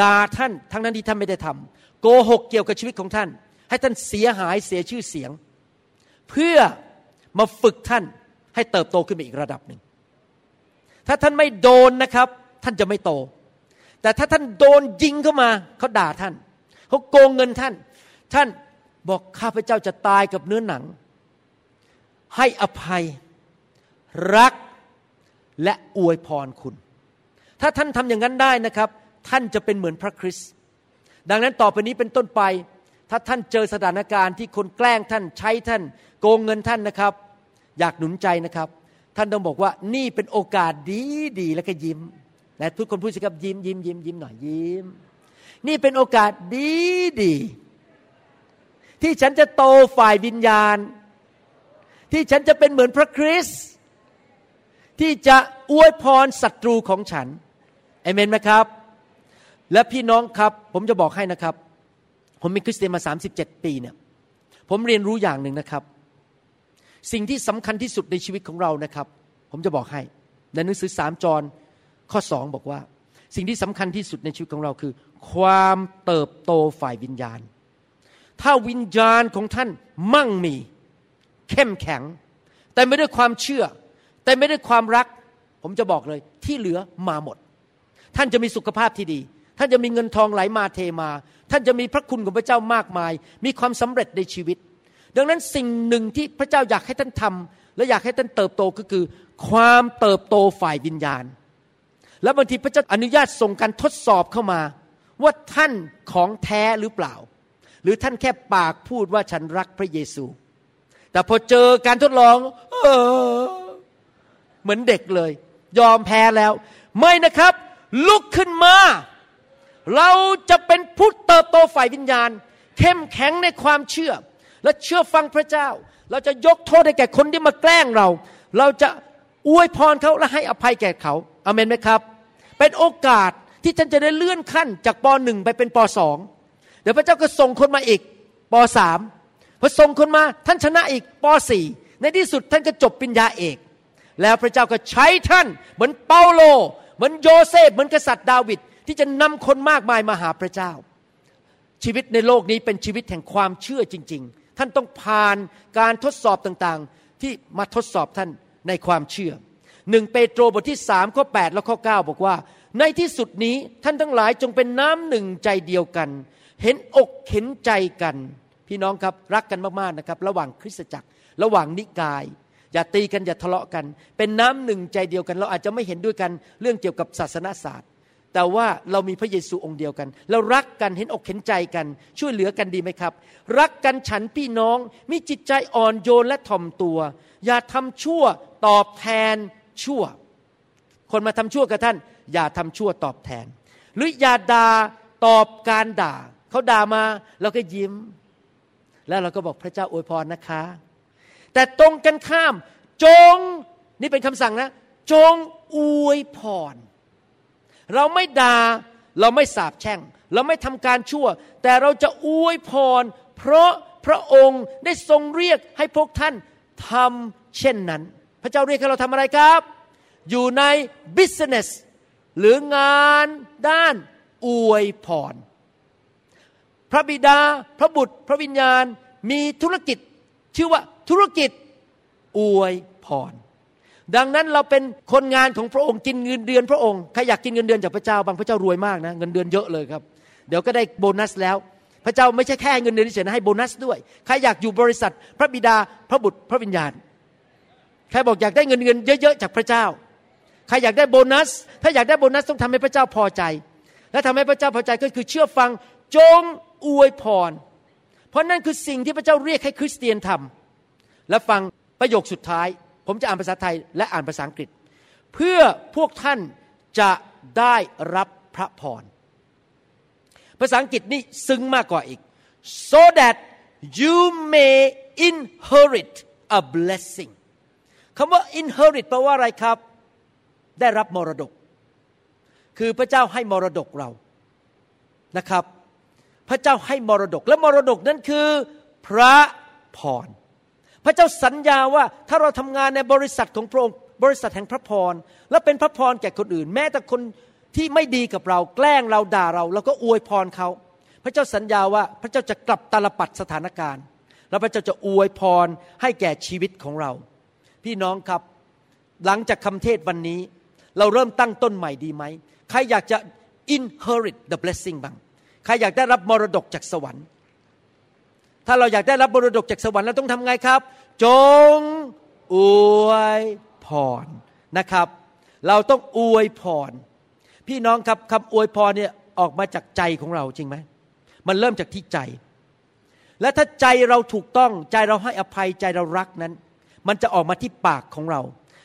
S2: ด่าท่านทั้งนั้นที่ท่านไม่ได้ทำโกหกเกี่ยวกับชีวิตของท่าน ให้ท่านเสียหายเสียชื่อเสียง เพื่อมาฝึกท่านให้เติบโตขึ้นไปอีกระดับหนึ่ง ถ้าท่านไม่โดนนะครับ ท่านจะไม่โต แต่ถ้าท่านโดนยิงเข้ามาเขาด่าท่านเขาโกงเงินท่าน ท่าน บอกข้าพเจ้าจะตายกับเนื้อหนัง ให้อภัยรักและอวยพรคุณ ถ้าท่านทำอย่างนั้นได้นะครับ ท่านจะเป็นเหมือนพระคริสต์ดังนั้นต่อไปนี้เป็นต้นไป ถ้าท่านเจอสถานการณ์ที่คนแกล้งท่านใช้ท่าน โกงเงินท่านนะครับ อยากหนุนใจนะครับ ท่านต้องบอกว่านี่เป็นโอกาสดีดีแล้วก็ยิ้มและทุกคนพูดสิครับยิ้มยิ้มยิ้มยิ้มหน่อยยิ้ม นี่เป็นโอกาสดีดี ที่ฉันจะโตฝ่ายวิญญาณ ที่ฉันจะเป็นเหมือนพระคริสต์ที่จะอวยพรศัตรูของฉันเอเมนไหมครับ และพี่น้องครับผมจะบอกให้นะครับ ผมเป็นคริสเตียนมา 37 ปีเนี่ยผมเรียนรู้อย่างหนึ่งนะครับ สิ่งที่สำคัญที่สุดในชีวิตของเรานะครับ ผมจะบอกให้ในหนังสือสามจรข้อสองบอกว่า สิ่งที่สำคัญที่สุดในชีวิตของเราคือ ความเติบโตฝ่ายวิญญาณ ถ้าวิญญาณของท่านมั่งมี เข้มแข็ง แต่ไม่ด้วยความเชื่อ แต่ไม่ด้วยความรัก ผมจะบอกเลย ที่เหลือมาหมด ท่านจะมีสุขภาพที่ดี ท่านจะมีเงินทองไหลมาเทมา ท่านจะมีพระคุณของพระเจ้ามากมาย มีความสำเร็จในชีวิต ดังนั้นสิ่งหนึ่งที่พระเจ้าอยากให้ท่านทำและอยากให้ท่านเติบโตก็คือ ความเติบโตฝ่ายวิญญาณ และบางทีพระเจ้าอนุญาตส่งการทดสอบเข้ามา ว่าท่านของแท้หรือเปล่า หรือท่านแค่ปากพูดว่าฉันรักพระเยซู แต่พอเจอการทดลอง เออ เหมือนเด็กเลย ยอมแพ้แล้ว ไม่นะครับ ลุกขึ้นมา เราจะเป็นผู้เติบโตฝ่ายวิญญาณ เข้มแข็งในความเชื่อ และเชื่อฟังพระเจ้า เราจะยกโทษให้แก่คนที่มาแกล้งเรา เราจะอวยพรเขาและให้อภัยแก่เขาอเมนไหมครับ เป็นโอกาสที่ท่านจะได้เลื่อนขั้นจากปหนึ่งไปเป็นปสอง เดี๋ยวพระเจ้าก็ส่งคนมาอีกปสามพอส่งคนมาท่านชนะอีกปสี่ในที่สุดท่านก็จบปริญญาเอก แล้วพระเจ้าก็ใช้ท่าน เหมือนเปาโล เหมือนโยเซฟเหมือนกษัตริย์ดาวิดที่จะนำคนมากมายมาหาพระเจ้า ชีวิตในโลกนี้เป็นชีวิตแห่งความเชื่อจริง ๆ ท่านต้องผ่านการทดสอบต่างๆ ที่มาทดสอบท่านในความเชื่อหนึ่งเปโตรบทที่สามข้อ8และข้อ 9 บอกว่า ในที่สุดนี้ท่านทั้งหลายจงเป็นน้ำหนึ่งใจเดียวกัน เห็นอกเห็นใจกัน พี่น้องครับรักกันมากๆนะครับ ระหว่างคริสตจักร ระหว่างนิกาย อย่าตีกันอย่าทะเลาะกัน เป็นน้ำหนึ่งใจเดียวกัน เราอาจจะไม่เห็นด้วยกันเรื่องเกี่ยวกับศาสนาศาสตร์ แต่ว่าเรามีพระเยซูองค์เดียวกัน เรารักกันเห็นอกเห็นใจกัน ช่วยเหลือกันดีไหมครับ รักกันฉันพี่น้องมีจิตใจอ่อนโยนและถ่อมตัว อย่าทำชั่วตอบแทนชั่ว คนมาทำชั่วกับท่าน อย่าทำชั่วตอบแทน หรืออย่าด่าตอบการด่า เขาด่ามาเราก็ยิ้ม แล้วเราก็บอกพระเจ้าอวยพรนะคะ แต่ตรงกันข้าม จงนี่เป็นคำสั่งนะ จงอวยพร เราไม่ด่าเราไม่สาบแช่ง เราไม่ทำการชั่ว แต่เราจะอวยพร เพราะพระองค์ได้ทรงเรียกให้พวกท่านทำเช่นนั้น พระเจ้าเรียกให้เราทำอะไรครับ อยู่ใน business หรืองานด้านอวยพร พระบิดา พระบุตร พระวิญญาณ มีธุรกิจ ชื่อว่าธุรกิจอวยพร ดังนั้นเราเป็นคนงานของพระองค์กินเงินเดือนพระองค์ใครอยากกินเงินเดือนจากพระเจ้าบางพระเจ้ารวยมากนะเงินเดือนเยอะเลยครับ เดี๋ยวก็ได้โบนัสแล้ว พระเจ้าไม่ใช่แค่เงินเดือนเฉยนะให้โบนัสด้วยใครอยากอยู่บริษัท พระบิดาพระบุตรพระวิญญาณใครบอกอยากได้เงินเงินเยอะๆจากพระเจ้าใครอยากได้โบนัส ถ้าอยากได้โบนัสต้องทำให้พระเจ้าพอใจ และทำให้พระเจ้าพอใจก็คือเชื่อฟังจง อวยพร เพราะนั่นคือสิ่งที่พระเจ้าเรียกให้คริสเตียนทำและฟังประโยคสุดท้าย ผมจะอ่านภาษาไทยและอ่านภาษาอังกฤษ เพื่อพวกท่านจะได้รับพระพร ภาษาอังกฤษนี่ซึ้งมากกว่าอีก so that you may inherit a blessing คำว่า inherit แปลว่าอะไรครับ ได้รับมรดก คือพระเจ้าให้มรดกเรานะครับ พระเจ้าให้มรดก และมรดกนั้นคือพระพร พระเจ้าสัญญาว่าถ้าเราทำงานในบริษัทของพระองค์ บริษัทแห่งพระพร และเป็นพระพรแก่คนอื่น แม้แต่คนที่ไม่ดีกับเราแกล้งเราด่าเราเราก็อวยพรเขา พระเจ้าสัญญาว่าพระเจ้าจะกลับตาลปัดสถานการณ์ แล้วพระเจ้าจะอวยพรให้แก่ชีวิตของเรา พี่น้องครับหลังจากคำเทศวันนี้ เราเริ่มตั้งต้นใหม่ดีไหม ใครอยากจะ inherit the blessing บ้าง ใครอยากได้รับมรดกจากสวรรค์ ถ้าเราอยากได้รับมรดกจากสวรรค์เราต้องทำไงครับ จงอวยพรนะครับ เราต้องอวยพร พี่น้องครับคำอวยพรเนี่ยออกมาจากใจของเราจริงไหมมันเริ่มจากที่ใจ และถ้าใจเราถูกต้องใจเราให้อภัยใจเรารักนั้น มันจะออกมาที่ปากของเรา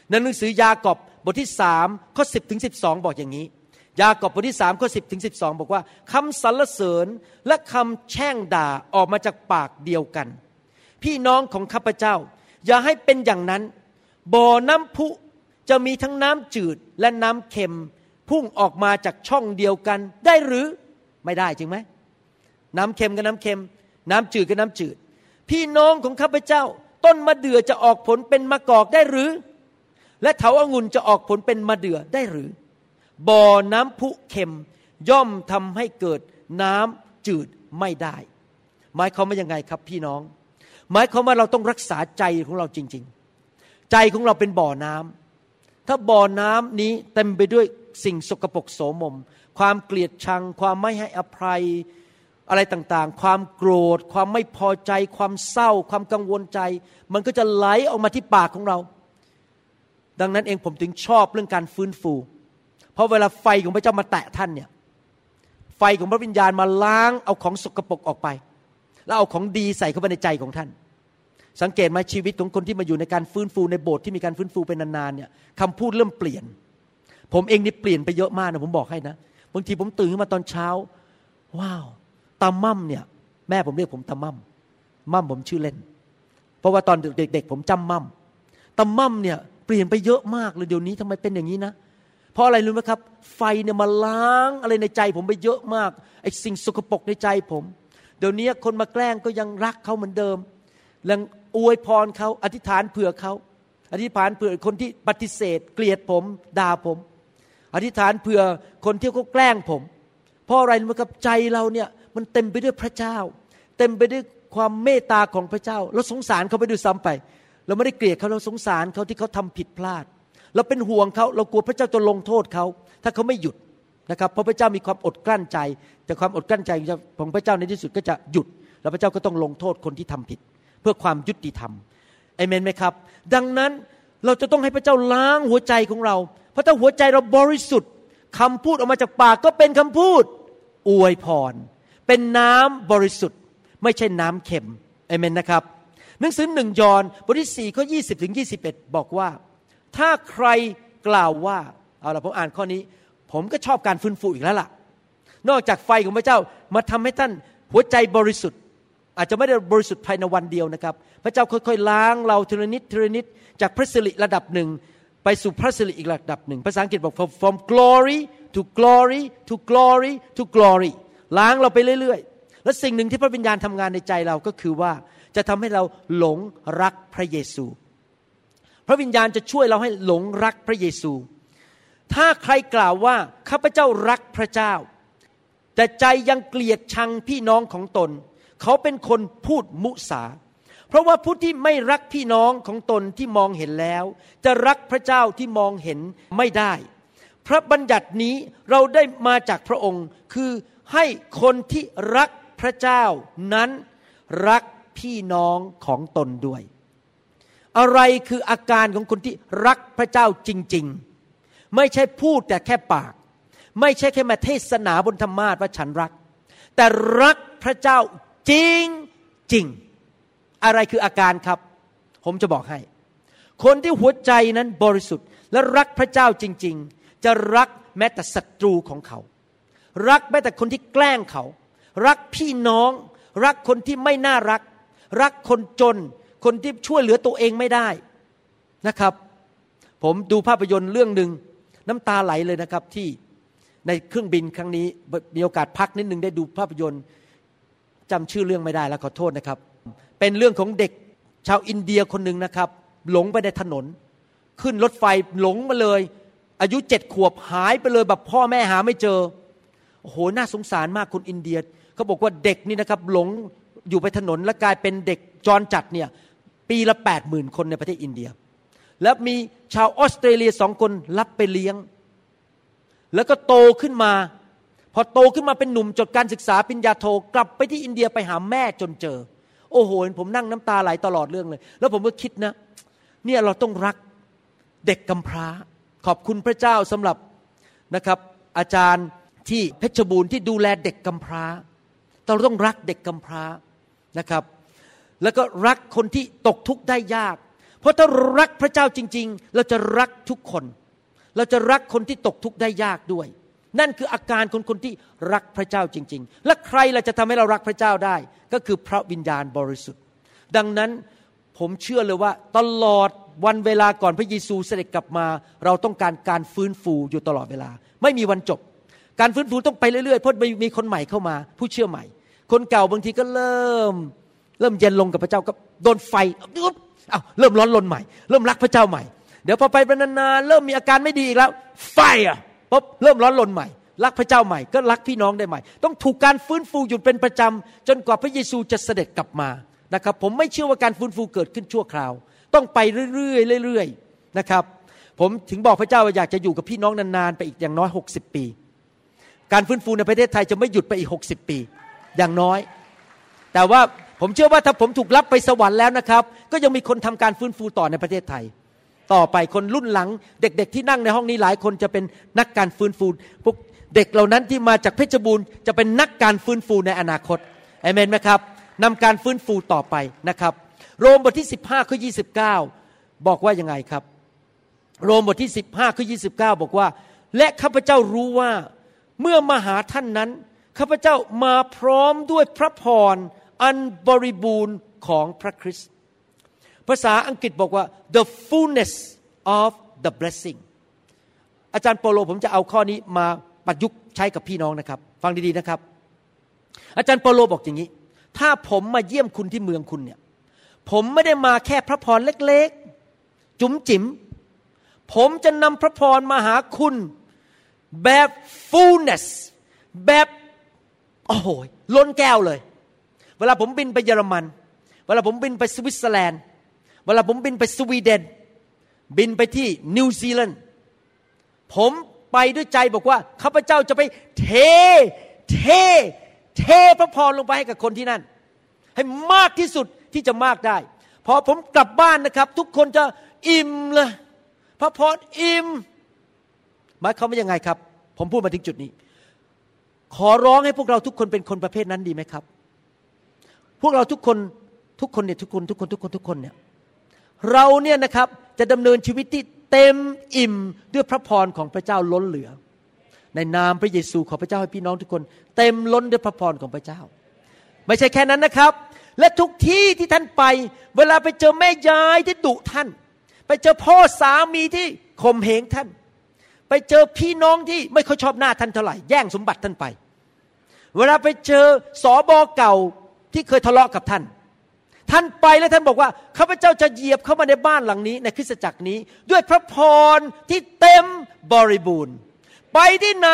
S2: ในหนังสือยากอบบทที่สามข้อสิบถึงสิบสองบอกอย่างนี้ ยากอบบทที่สามข้อสิบถึงสิบสองบอกว่าคำสรรเสริญและคำแช่งด่าออกมาจากปากเดียวกัน พี่น้องของข้าพเจ้า อย่าให้เป็นอย่างนั้น บ่อน้ำพุจะมีทั้งน้ำจืดและน้ำเค็ม พุ่งออกมาจากช่องเดียวกัน ได้หรือไม่ได้จริงไหมน้ำเค็มกับน้ำเค็ม น้ำจืดกับน้ำจืด พี่น้องของข้าพเจ้า ต้นมะเดื่อจะออกผลเป็นมะกอกได้หรือ และเถาอางุ่นจะออกผลเป็นมะเดื่อได้หรือ บ่อน้ำพุเค็มย่อมทำให้เกิดน้ำจืดไม่ได้ หมายความว่ายังไงครับพี่น้อง หมายความว่าเราต้องรักษาใจของเราจริง ๆ ใจของเราเป็นบ่อน้ำถ้าบ่อน้ำนี้เต็มไปด้วยสิ่งสกปรกโสมม ความเกลียดชัง ความไม่ให้อภัยอะไรต่างๆ ความโกรธ ความไม่พอใจ ความเศร้า ความกังวลใจ มันก็จะไหลออกมาที่ปากของเรา ดังนั้นเองผมถึงชอบเรื่องการฟื้นฟู เพราะเวลาไฟของพระเจ้ามาแตะท่านเนี่ยไฟของพระวิญญาณมาล้างเอาของสกปรกออกไป แล้วเอาของดีใส่เข้าไปในใจของท่าน สังเกตไหมชีวิตของคนที่มาอยู่ในการฟื้นฟูในโบสถ์ที่มีการฟื้นฟูเป็นนานๆเนี่ยคำพูดเริ่มเปลี่ยน ผมเองนี่เปลี่ยนไปเยอะมากนะผมบอกให้นะบางทีผมตื่นขึ้นมาตอนเช้า ว้าวตามั่มเนี่ย แม่ผมเรียกผมตามั่มมั่มผมชื่อเล่น เพราะว่าตอนเด็กๆผมจำมั่มตามั่มเนี่ยเปลี่ยนไปเยอะมากเลยเดี๋ยวนี้ทำไมเป็นอย่างนี้นะ เพราะอะไรรู้ไหมครับ ไฟเนี่ยมาล้างอะไรในใจผมไปเยอะมากไอ้สิ่งสกปรกในใจผม เดี๋ยวนี้คนมาแกล้งก็ยังรักเขาเหมือนเดิมยังอวยพรเขาอธิษฐานเผื่อเขาอธิษฐานเผื่อคนที่ปฏิเสธ เกลียดผมด่าผม อธิษฐานเผื่อคนที่เขาแกล้งผม เพราะอะไรรู้ไหมครับใจเราเนี่ยมันเต็มไปด้วยพระเจ้า เต็มไปด้วยความเมตตาของพระเจ้าเราสงสารเขาไปดูซ้ำไป เราไม่ได้เกลียดเขาเราสงสารเขาที่เขาทำผิดพลาด เราเป็นห่วงเขาเรากลัวพระเจ้าจะลงโทษเขา ถ้าเขาไม่หยุดนะครับเพราะพระเจ้ามีความอดกลั้นใจ แต่ความอดกลั้นใจของพระเจ้าในที่สุดก็จะหยุด แล้วพระเจ้าก็ต้องลงโทษคนที่ทำผิด เพื่อความยุติธรรมเอเมนไหมครับ ดังนั้นเราจะต้องให้พระเจ้าล้างหัวใจของเรา เพราะถ้าหัวใจเราบริสุทธิ์คำพูดออกมาจากปากก็เป็นคำพูด อวยพร เป็นน้ำบริสุทธิ์ ไม่ใช่น้ำเค็มเอเมนนะครับ หนังสือหนึ่งยอห์นบทที่สี่ข้อยี่สิบถึงยี่สิบเอ็ดบอกว่า ถ้าใครกล่าวว่าเอาละผมอ่านข้อนี้ ผมก็ชอบการฟื้นฟูอีกแล้วล่ะ นอกจากไฟของพระเจ้ามาทำให้ท่านหัวใจบริสุทธิ์ อาจจะไม่ได้บริสุทธิ์ภายในวันเดียวนะครับ พระเจ้าค่อยๆล้างเราทีละนิดทีละนิดจากพระสิริระดับหนึ่งไปสู่พระสิริอีกระดับหนึ่งภาษาอังกฤษบอก from glory to glory to glory to glory ล้างเราไปเรื่อยๆ และสิ่งหนึ่งที่พระวิญญาณทำงานในใจเราก็คือว่าจะทำให้เราหลงรักพระเยซู พระวิญญาณจะช่วยเราให้หลงรักพระเยซู ถ้าใครกล่าวว่าข้าพเจ้ารักพระเจ้า แต่ใจยังเกลียดชังพี่น้องของตน เขาเป็นคนพูดมุสา เพราะว่าผู้ที่ไม่รักพี่น้องของตนที่มองเห็นแล้ว จะรักพระเจ้าที่มองเห็นไม่ได้ พระบัญญัตินี้เราได้มาจากพระองค์คือให้คนที่รักพระเจ้านั้นรักพี่น้องของตนด้วย อะไรคืออาการของคนที่รักพระเจ้าจริง ๆ ไม่ใช่พูดแต่แค่ปาก ไม่ใช่แค่มาเทศนาบนธรรมาทว่าฉันรัก แต่รักพระเจ้าจริงจริง อะไรคืออาการครับ ผมจะบอกให้ คนที่หัวใจนั้นบริสุทธิ์ และรักพระเจ้าจริง ๆ จะรักแม้แต่ศัตรูของเขา รักแม้แต่คนที่แกล้งเขา รักพี่น้อง รักคนที่ไม่น่ารัก รักคนจน คนที่ช่วยเหลือตัวเองไม่ได้นะครับ ผมดูภาพยนตร์เรื่องหนึ่งน้ำตาไหลเลยนะครับที่ในเครื่องบินครั้งนี้มีโอกาสพักนิดนึงได้ดูภาพยนตร์จำชื่อเรื่องไม่ได้แล้วขอโทษนะครับ เป็นเรื่องของเด็กชาวอินเดียคนหนึ่งนะครับ หลงไปในถนน ขึ้นรถไฟหลงมาเลย อายุเจ็ดขวบหายไปเลยแบบพ่อแม่หาไม่เจอโอ้โหน่าสงสารมากคนอินเดียเขาบอกว่าเด็กนี่นะครับหลงอยู่ไปถนนและกลายเป็นเด็กจรจัดเนี่ย ปีละแปดหมื่นคนในประเทศอินเดีย แล้วมีชาวออสเตรเลียสองคนรับไปเลี้ยง แล้วก็โตขึ้นมา พอโตขึ้นมาเป็นหนุ่มจดการศึกษาปริญญาโทกลับไปที่อินเดียไปหาแม่จนเจอ โอ้โหผมนั่งน้ำตาไหลตลอดเรื่องเลย แล้วผมก็คิดนะ เนี่ยเราต้องรักเด็กกำพร้า ขอบคุณพระเจ้าสำหรับนะครับอาจารย์ที่เพชรบูรณ์ที่ดูแลเด็กกำพร้า เราต้องรักเด็กกำพร้านะครับ แล้วก็รักคนที่ตกทุกข์ได้ยาก เพราะถ้ารักพระเจ้าจริง ๆ เราจะรักทุกคน เราจะรักคนที่ตกทุกข์ได้ยากด้วย นั่นคืออาการคนคนที่รักพระเจ้าจริง ๆ และใครเราจะทำให้เรารักพระเจ้าได้ ก็คือพระวิญญาณบริสุทธิ์ ดังนั้นผมเชื่อเลยว่าตลอดวันเวลาก่อนพระเยซูเสด็จกลับมา เราต้องการการฟื้นฟูอยู่ตลอดเวลา ไม่มีวันจบ การฟื้นฟูต้องไปเรื่อยๆเพราะมีคนใหม่เข้ามา ผู้เชื่อใหม่ คนเก่าบางทีก็เริ่ม เริ่มเย็นลงกับพระเจ้าก็โดนไฟอ้าวเริ่มร้อนรนใหม่ เริ่มรักพระเจ้าใหม่ เดี๋ยวพอไปนานๆเริ่มมีอาการไม่ดีอีกแล้ว ไฟอะปุ๊บเริ่มร้อนรนใหม่ รักพระเจ้าใหม่ ก็รักพี่น้องได้ใหม่ ต้องถูกการฟื้นฟูอยู่เป็นประจำจนกว่าพระเยซูจะเสด็จกลับมานะครับ ผมไม่เชื่อว่าการฟื้นฟูเกิดขึ้นชั่วคราว ต้องไปเรื่อยๆเรื่อยๆนะครับ ผมถึงบอกพระเจ้าว่าอยากจะอยู่กับพี่น้องนานๆไปอีกอย่างน้อย 60 ปี การฟื้นฟูในประเทศไทยจะไม่หยุดไปอีก 60 ปี อย่างน้อย แต่ว่า ผมเชื่อว่าถ้าผมถูกรับไปสวรรค์แล้วนะครับ ก็ยังมีคนทำการฟื้นฟูต่อในประเทศไทย ต่อไปคนรุ่นหลัง เด็ก ๆ ที่นั่งในห้องนี้หลายคนจะเป็นนักการฟื้นฟูพวกเด็กเหล่านั้นที่มาจากเพชรบูรณ์จะเป็นนักการฟื้นฟูในอนาคตเอเมนไหมครับนำการฟื้นฟูต่อไปนะครับ โรมบทที่ 15ข้อ29 บอกว่ายังไงครับ โรมบทที่ 15ข้อ29 บอกว่า และข้าพเจ้ารู้ว่าเมื่อมาหาท่านนั้นข้าพเจ้ามาพร้อมด้วยพระพร อันบริบูรณ์ของพระคริสต์ภาษาอังกฤษบอกว่า the fullness of the blessing อาจารย์โปโลผมจะเอาข้อนี้มาประยุกต์ใช้กับพี่น้องนะครับ ฟังดีๆนะครับ อาจารย์เปาโลบอกอย่างนี้ ถ้าผมมาเยี่ยมคุณที่เมืองคุณเนี่ย ผมไม่ได้มาแค่พระพรเล็กๆ จุ๋มจิ๋มผมจะนำพระพรมาหาคุณแบบ fullness แบบโอ้โหล้นแก้วเลย เวลาผมบินไปเยอรมัน เวลาผมบินไปสวิตเซอร์แลนด์ เวลาผมบินไปสวีเดน บินไปที่นิวซีแลนด์ ผมไปด้วยใจบอกว่าข้าพเจ้าจะไปเท เท เทพระพรลงไปให้กับคนที่นั่น ให้มากที่สุดที่จะมากได้ พอผมกลับบ้านนะครับ ทุกคนจะอิ่มเลยพระพรอิ่มหมายความว่ายังไงครับ ผมพูดมาถึงจุดนี้ ขอร้องให้พวกเราทุกคนเป็นคนประเภทนั้นดีไหมครับ พวกเราทุกคนทุกคนเนี่ยทุกคนทุกคนทุกคนทุกคนเนี่ยเราเนี่ยนะครับจะดำเนินชีวิตที่เต็มอิ่มด้วยพระพรของพระเจ้าล้นเหลือ ในนามพระเยซูขอพระเจ้าให้พี่น้องทุกคน เต็มล้นด้วยพระพรของพระเจ้า ไม่ใช่แค่นั้นนะครับ และทุกที่ที่ท่านไป เวลาไปเจอแม่ยายที่ดุท่าน ไปเจอพ่อสามีที่ข่มเหงท่าน ไปเจอพี่น้องที่ไม่ค่อยชอบหน้าท่านเท่าไหร่แย่งสมบัติท่านไป เวลาไปเจอสอบอเก่า ที่เคยทะเลาะกับท่าน ท่านไปแล้วท่านบอกว่าข้าพเจ้าจะเหยียบเข้ามาในบ้านหลังนี้ ในคริสตจักรนี้ ด้วยพระพรที่เต็มบริบูรณ์ ไปที่ไหน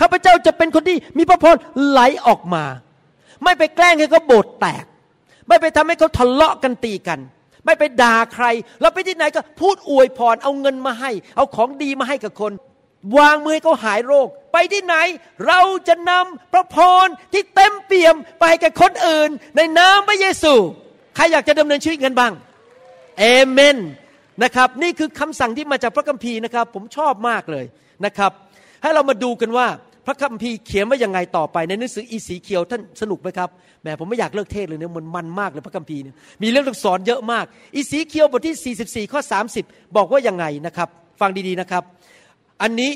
S2: ข้าพเจ้าจะเป็นคนที่มีพระพรไหลออกมา ไม่ไปแกล้งให้เขาโบสถ์แตก ไม่ไปทำให้เขาทะเลาะกันตีกันไม่ไปด่าใครเราไปที่ไหนก็พูดอวยพร เอาเงินมาให้ เอาของดีมาให้กับคน วางมือให้เขาหายโรค ไปที่ไหนเราจะนำพระพรที่เต็มเปี่ยมไปให้แกคนอื่น ในนามพระเยซู ใครอยากจะดำเนินชีวิตกันบ้างเอเมนนะครับนี่คือคำสั่งที่มาจากพระคัมภีร์นะครับ ผมชอบมากเลยนะครับ ให้เรามาดูกันว่าพระคัมภีร์เขียนว่ายังไงต่อไปในหนังสืออีสีเขียวท่านสนุกไหมครับแหมผมไม่อยากเลิกเทศเลยเนี่ยมันมันมากเลยพระคัมภีร์เนี่ยมีเรื่องต้องสอนเยอะมาก อีสีเขียวบทที่ 44 ข้อ 30 บอกว่ายังไงนะครับ ฟังดีๆนะครับ อันนี้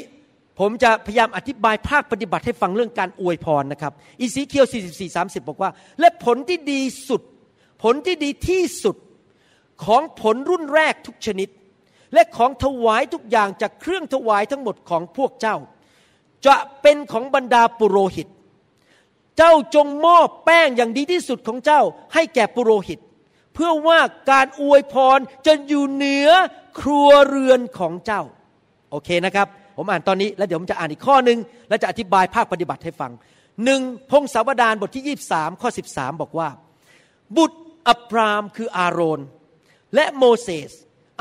S2: ผมจะพยายามอธิบายภาคปฏิบัติให้ฟังเรื่องการอวยพรนะครับ อีสีเคียว 44 30 บอกว่า และผลที่ดีสุด ผลที่ดีที่สุดของผลรุ่นแรกทุกชนิด และของถวายทุกอย่างจากเครื่องถวายทั้งหมดของพวกเจ้า จะเป็นของบรรดาปุโรหิต เจ้าจงมอบแป้งอย่างดีที่สุดของเจ้าให้แก่ปุโรหิต เพื่อว่าการอวยพรจะอยู่เหนือครัวเรือนของเจ้า โอเคนะครับ ผมอ่านตอนนี้แล้วเดี๋ยวผมจะอ่านอีกข้อหนึ่งแล้วจะอธิบายภาคปฏิบัติให้ฟังหนึ่งพงศาวดารบทที่ 23 ข้อ 13 บอกว่า บุตรอับรามคืออาโรน และโมเสส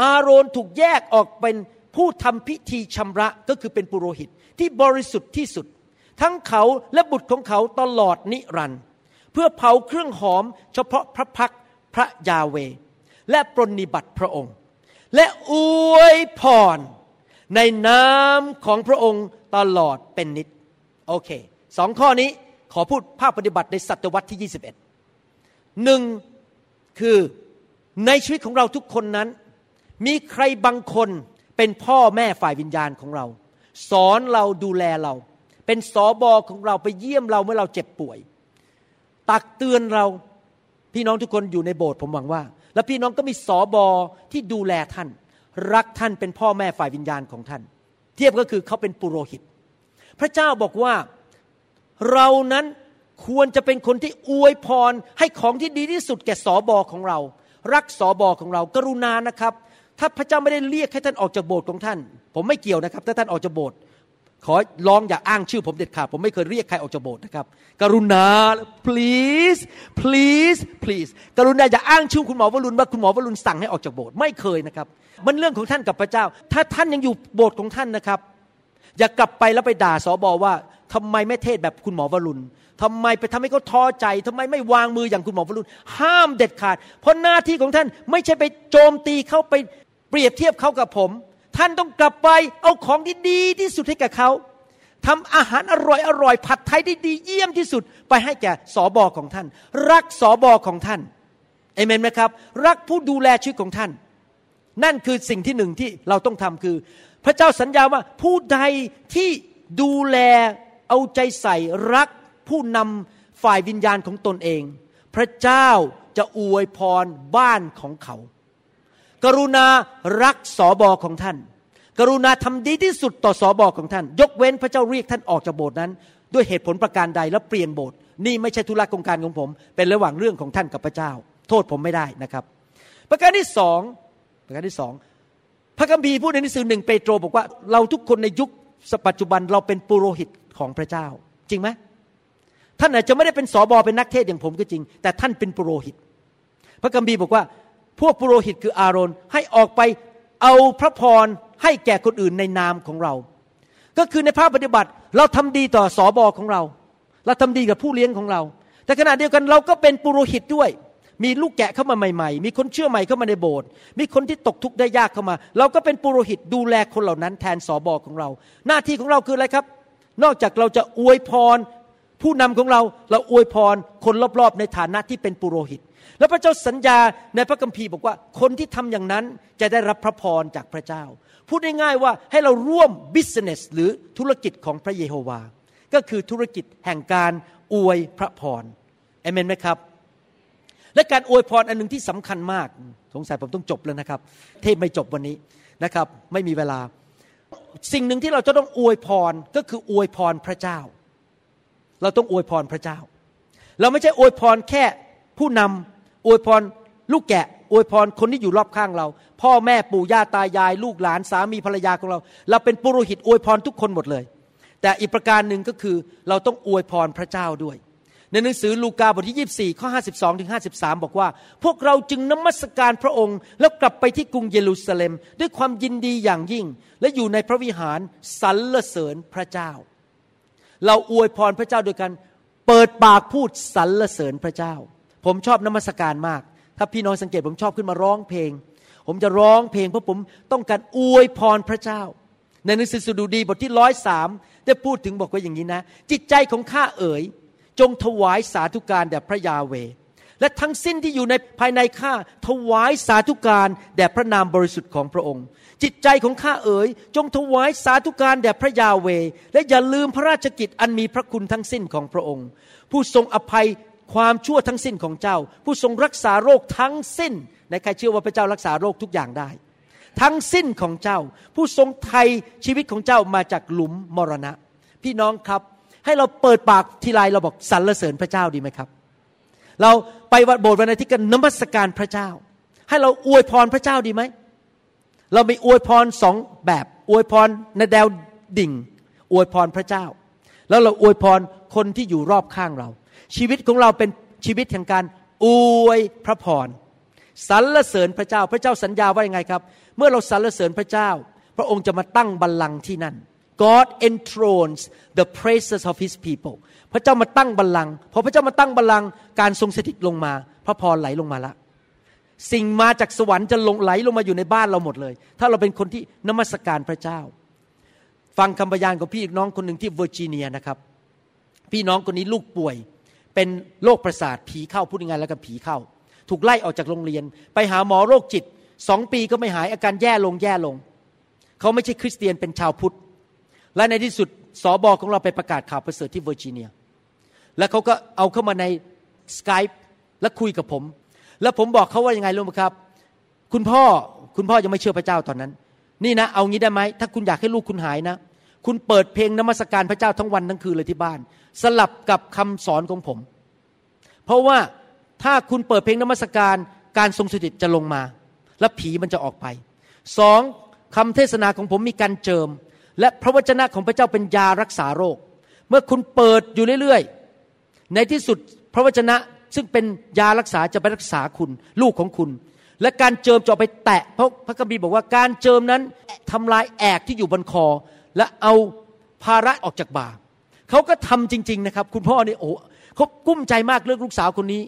S2: อาโรนถูกแยกออกเป็นผู้ทำพิธีชำระก็คือเป็นปุโรหิตที่บริสุทธิ์ที่สุด ทั้งเขาและบุตรของเขาตลอดนิรันดร์เพื่อเผาเครื่องหอมเฉพาะพระพักพระยาเว และปรนนิบัติพระองค์ และอวยพร ในนามของพระองค์ตลอดเป็นนิด โอเคสองข้อนี้ขอพูดภาคปฏิบัติในศตวรรษที่ 21หนึ่งคือในชีวิตของเราทุกคนนั้น มีใครบางคนเป็นพ่อแม่ฝ่ายวิญญาณของเรา สอนเราดูแลเรา เป็นสอบอของเราไปเยี่ยมเราเมื่อเราเจ็บป่วย ตักเตือนเราพี่น้องทุกคนอยู่ในโบสถ์ผมหวังว่า และพี่น้องก็มีสอบอที่ดูแลท่าน รักท่านเป็นพ่อแม่ฝ่ายวิญญาณของท่าน เทียบก็คือเขาเป็นปุโรหิต พระเจ้าบอกว่าเรานั้นควรจะเป็นคนที่อวยพรให้ของที่ดีที่สุดแก่สอบอของเรา รักสอบอของเรา กรุณานะครับ ถ้าพระเจ้าไม่ได้เรียกให้ท่านออกจากโบสถ์ของท่าน ผมไม่เกี่ยวนะครับ ถ้าท่านออกจากโบสถ์ ขอร้องอย่าอ้างชื่อผมเด็ดขาดผมไม่เคยเรียกใครออกจากโบสถ์นะครับ กรุณา please please please กรุณาอย่าอ้างชื่อคุณหมอวรุณว่าคุณหมอวรุณสั่งให้ออกจากโบสถ์ไม่เคยนะครับ มันเรื่องของท่านกับพระเจ้า ถ้าท่านยังอยู่โบสถ์ของท่านนะครับ อย่ากลับไปแล้วไปด่าสอบอว่าทำไมไม่เทศแบบคุณหมอวรุณทำไมไปทำให้เขาท้อใจทำไมไม่วางมืออย่างคุณหมอวรุณห้ามเด็ดขาด เพราะหน้าที่ของท่านไม่ใช่ไปโจมตีเขาไปเปรียบเทียบเขากับผม ท่านต้องกลับไปเอาของที่ดีที่สุดให้กับเขาทำอาหารอร่อยอร่อยผัดไทยได้ดีเยี่ยมที่สุด ไปให้แก่สอบอของท่าน รักสอบอของท่านเอเมนไหมครับ รักผู้ดูแลชีวิตของท่าน นั่นคือสิ่งที่หนึ่งที่เราต้องทำคือ พระเจ้าสัญญาว่าผู้ใดที่ดูแลเอาใจใส่รักผู้นำฝ่ายวิญญาณของตนเอง พระเจ้าจะอวยพรบ้านของเขา กรุณารักสอบอของท่าน กรุณาทำดีที่สุดต่อสอบอของท่าน ยกเว้นพระเจ้าเรียกท่านออกจากโบสถ์นั้น ด้วยเหตุผลประการใดแล้วเปลี่ยนโบสถ์นี่ไม่ใช่ธุระกงการของผม เป็นระหว่างเรื่องของท่านกับพระเจ้า โทษผมไม่ได้นะครับ ประการที่สองประการที่สองพระคัมภีร์พูดในหนังสือหนึ่งเปโตรบอกว่าเราทุกคนในยุคปัจจุบันเราเป็นปุโรหิตของพระเจ้า จริงไหมท่านอาจจะไม่ได้เป็นสอบอเป็นนักเทศอย่างผมก็จริง แต่ท่านเป็นปุโรหิต พระคัมภีร์บอกว่าพวกปุโรหิตคืออาโรนให้ออกไป เอาพระพรให้แก่คนอื่นในนามของเรา ก็คือในภาพปฏิบัติเราทำดีต่อสอบอของเรา เราทำดีกับผู้เลี้ยงของเรา แต่ขณะเดียวกันเราก็เป็นปุโรหิตด้วย มีลูกแกะเข้ามาใหม่ ๆ มีคนเชื่อใหม่เข้ามาในโบสถ์ มีคนที่ตกทุกข์ได้ยากเข้ามา เราก็เป็นปุโรหิตดูแลคนเหล่านั้นแทนสอบอของเรา หน้าที่ของเราคืออะไรครับ นอกจากเราจะอวยพร ผู้นำของเราเราอวยพรคนรอบๆ ในฐานะที่เป็นปุโรหิต แล้วพระเจ้าสัญญาในพระคัมภีร์บอกว่าคนที่ทำอย่างนั้นจะได้รับพระพรจากพระเจ้า พูดง่ายๆว่าให้เราร่วมบิสเนสหรือธุรกิจของพระเยโฮวา ก็คือธุรกิจแห่งการอวยพระพรเอเมนไหมครับ และการอวยพรอันหนึ่งที่สำคัญมาก สงสัยผมต้องจบแล้วนะครับ เทศไม่จบวันนี้นะครับ ไม่มีเวลา สิ่งหนึ่งที่เราจะต้องอวยพรก็คืออวยพรพระเจ้า เราต้องอวยพรพระเจ้า เราไม่ใช่อวยพรแค่ผู้นำอวยพรลูกแกะอวยพรคนที่อยู่รอบข้างเรา พ่อแม่ปู่ย่าตายาย ลูกหลานสามีภรรยาของเรา เราเป็นปุโรหิตอวยพรทุกคนหมดเลย แต่อีกประการหนึ่งก็คือเราต้องอวยพรพระเจ้าด้วย ในหนังสือลูกาบทที่ 24 ข้อ 52ถึง53 บอกว่า พวกเราจึงนมัสการพระองค์ แล้วกลับไปที่กรุงเยรูซาเล็ม ด้วยความยินดีอย่างยิ่ง และอยู่ในพระวิหารสรรเสริญพระเจ้า เราอวยพรพระเจ้าโดยการเปิดปากพูดสรรเสริญพระเจ้า ผมชอบนมัสการมาก ถ้าพี่น้องสังเกตผมชอบขึ้นมาร้องเพลง ผมจะร้องเพลงเพราะผมต้องการอวยพรพระเจ้า ในหนังสือสดุดีบทที่ร้อยสามได้พูดถึงบอกว่าอย่างนี้นะ จิตใจของข้าเอ๋ย จงถวายสาธุการแด่พระยาเว และทั้งสิ้นที่อยู่ในภายในข้าถวายสาธุการแด่พระนามบริสุทธิ์ของพระองค์ จิตใจของข้าเอ๋ยจงถวายสาธุการแด่พระยาเว และอย่าลืมพระราชกิจอันมีพระคุณทั้งสิ้นของพระองค์ ผู้ทรงอภัยความชั่วทั้งสิ้นของเจ้า ผู้ทรงรักษาโรคทั้งสิ้นในใครเชื่อว่าพระเจ้ารักษาโรคทุกอย่างได้ ทั้งสิ้นของเจ้า ผู้ทรงไทยชีวิตของเจ้ามาจากหลุมมรณะ พี่น้องครับ ให้เราเปิดปากทีไรเราบอกสรรเสริญพระเจ้าดีไหมครับ เราไปวัดโบสถ์วันอาทิตย์กันนมัสการพระเจ้า ให้เราอวยพรพระเจ้าดีไหม เรามีอวยพรสองแบบ อวยพรในแนวดิ่ง อวยพรพระเจ้า แล้วเราอวยพรคนที่อยู่รอบข้างเรา ชีวิตของเราเป็นชีวิตแห่งการอวยพระพรสรรเสริญพระเจ้า พระเจ้าสัญญาว่ายังไงครับ เมื่อเราสรรเสริญพระเจ้า พระองค์จะมาตั้งบัลลังก์ที่นั่น God enthrones the praises of His people พระเจ้ามาตั้งบัลลังก์พอพระเจ้ามาตั้งบัลลังก์การทรงสถิตลงมา พระพรไหลลงมาละสิ่งมาจากสวรรค์จะลงไหลลงมาอยู่ในบ้านเราหมดเลย ถ้าเราเป็นคนที่นมัสการพระเจ้า ฟังคำพยานของพี่น้องคนหนึ่งที่เวอร์จิเนียนะครับ พี่น้องคนนี้ลูกป่วย เป็นโรคประสาทผีเข้าพูดง่ายแล้วกันผีเข้า ถูกไล่ออกจากโรงเรียน ไปหาหมอโรคจิตสองปีก็ไม่หายอาการแย่ลงแย่ลง เขาไม่ใช่คริสเตียนเป็นชาวพุทธ และในที่สุดสอบอของเราไปประกาศข่าวประเสริฐที่เวอร์จิเนีย แล้วเขาก็เอาเข้ามาใน Skype และคุยกับผม แล้วผมบอกเขาว่ายังไงรู้ไหมครับ คุณพ่อคุณพ่อยังไม่เชื่อพระเจ้าตอนนั้น นี่นะ เอางี้ได้ไหมถ้าคุณอยากให้ลูกคุณหายนะ คุณเปิดเพลงนมัสการพระเจ้าทั้งวันทั้งคืนเลยที่บ้าน สลับกับคำสอนของผม เพราะว่าถ้าคุณเปิดเพลงนมัสการการทรงสถิตจะลงมา และผีมันจะออกไปสองคำเทศนาของผมมีการเจิม และพระวจนะของพระเจ้าเป็นยารักษาโรค เมื่อคุณเปิดอยู่เรื่อยๆ ในที่สุดพระวจนะซึ่งเป็นยารักษาจะไปรักษาคุณ ลูกของคุณ และการเจิมจะไปแตะเพราะพระคัมภีร์บอกว่าการเจิมนั้นทำลายแอกที่อยู่บนคอ และเอาภาระออกจากบ่าเขาก็ทำจริง ๆ นะครับ คุณพ่อนี่โอ้เขากุ้มใจมากเรื่องลูกสาวคนนี้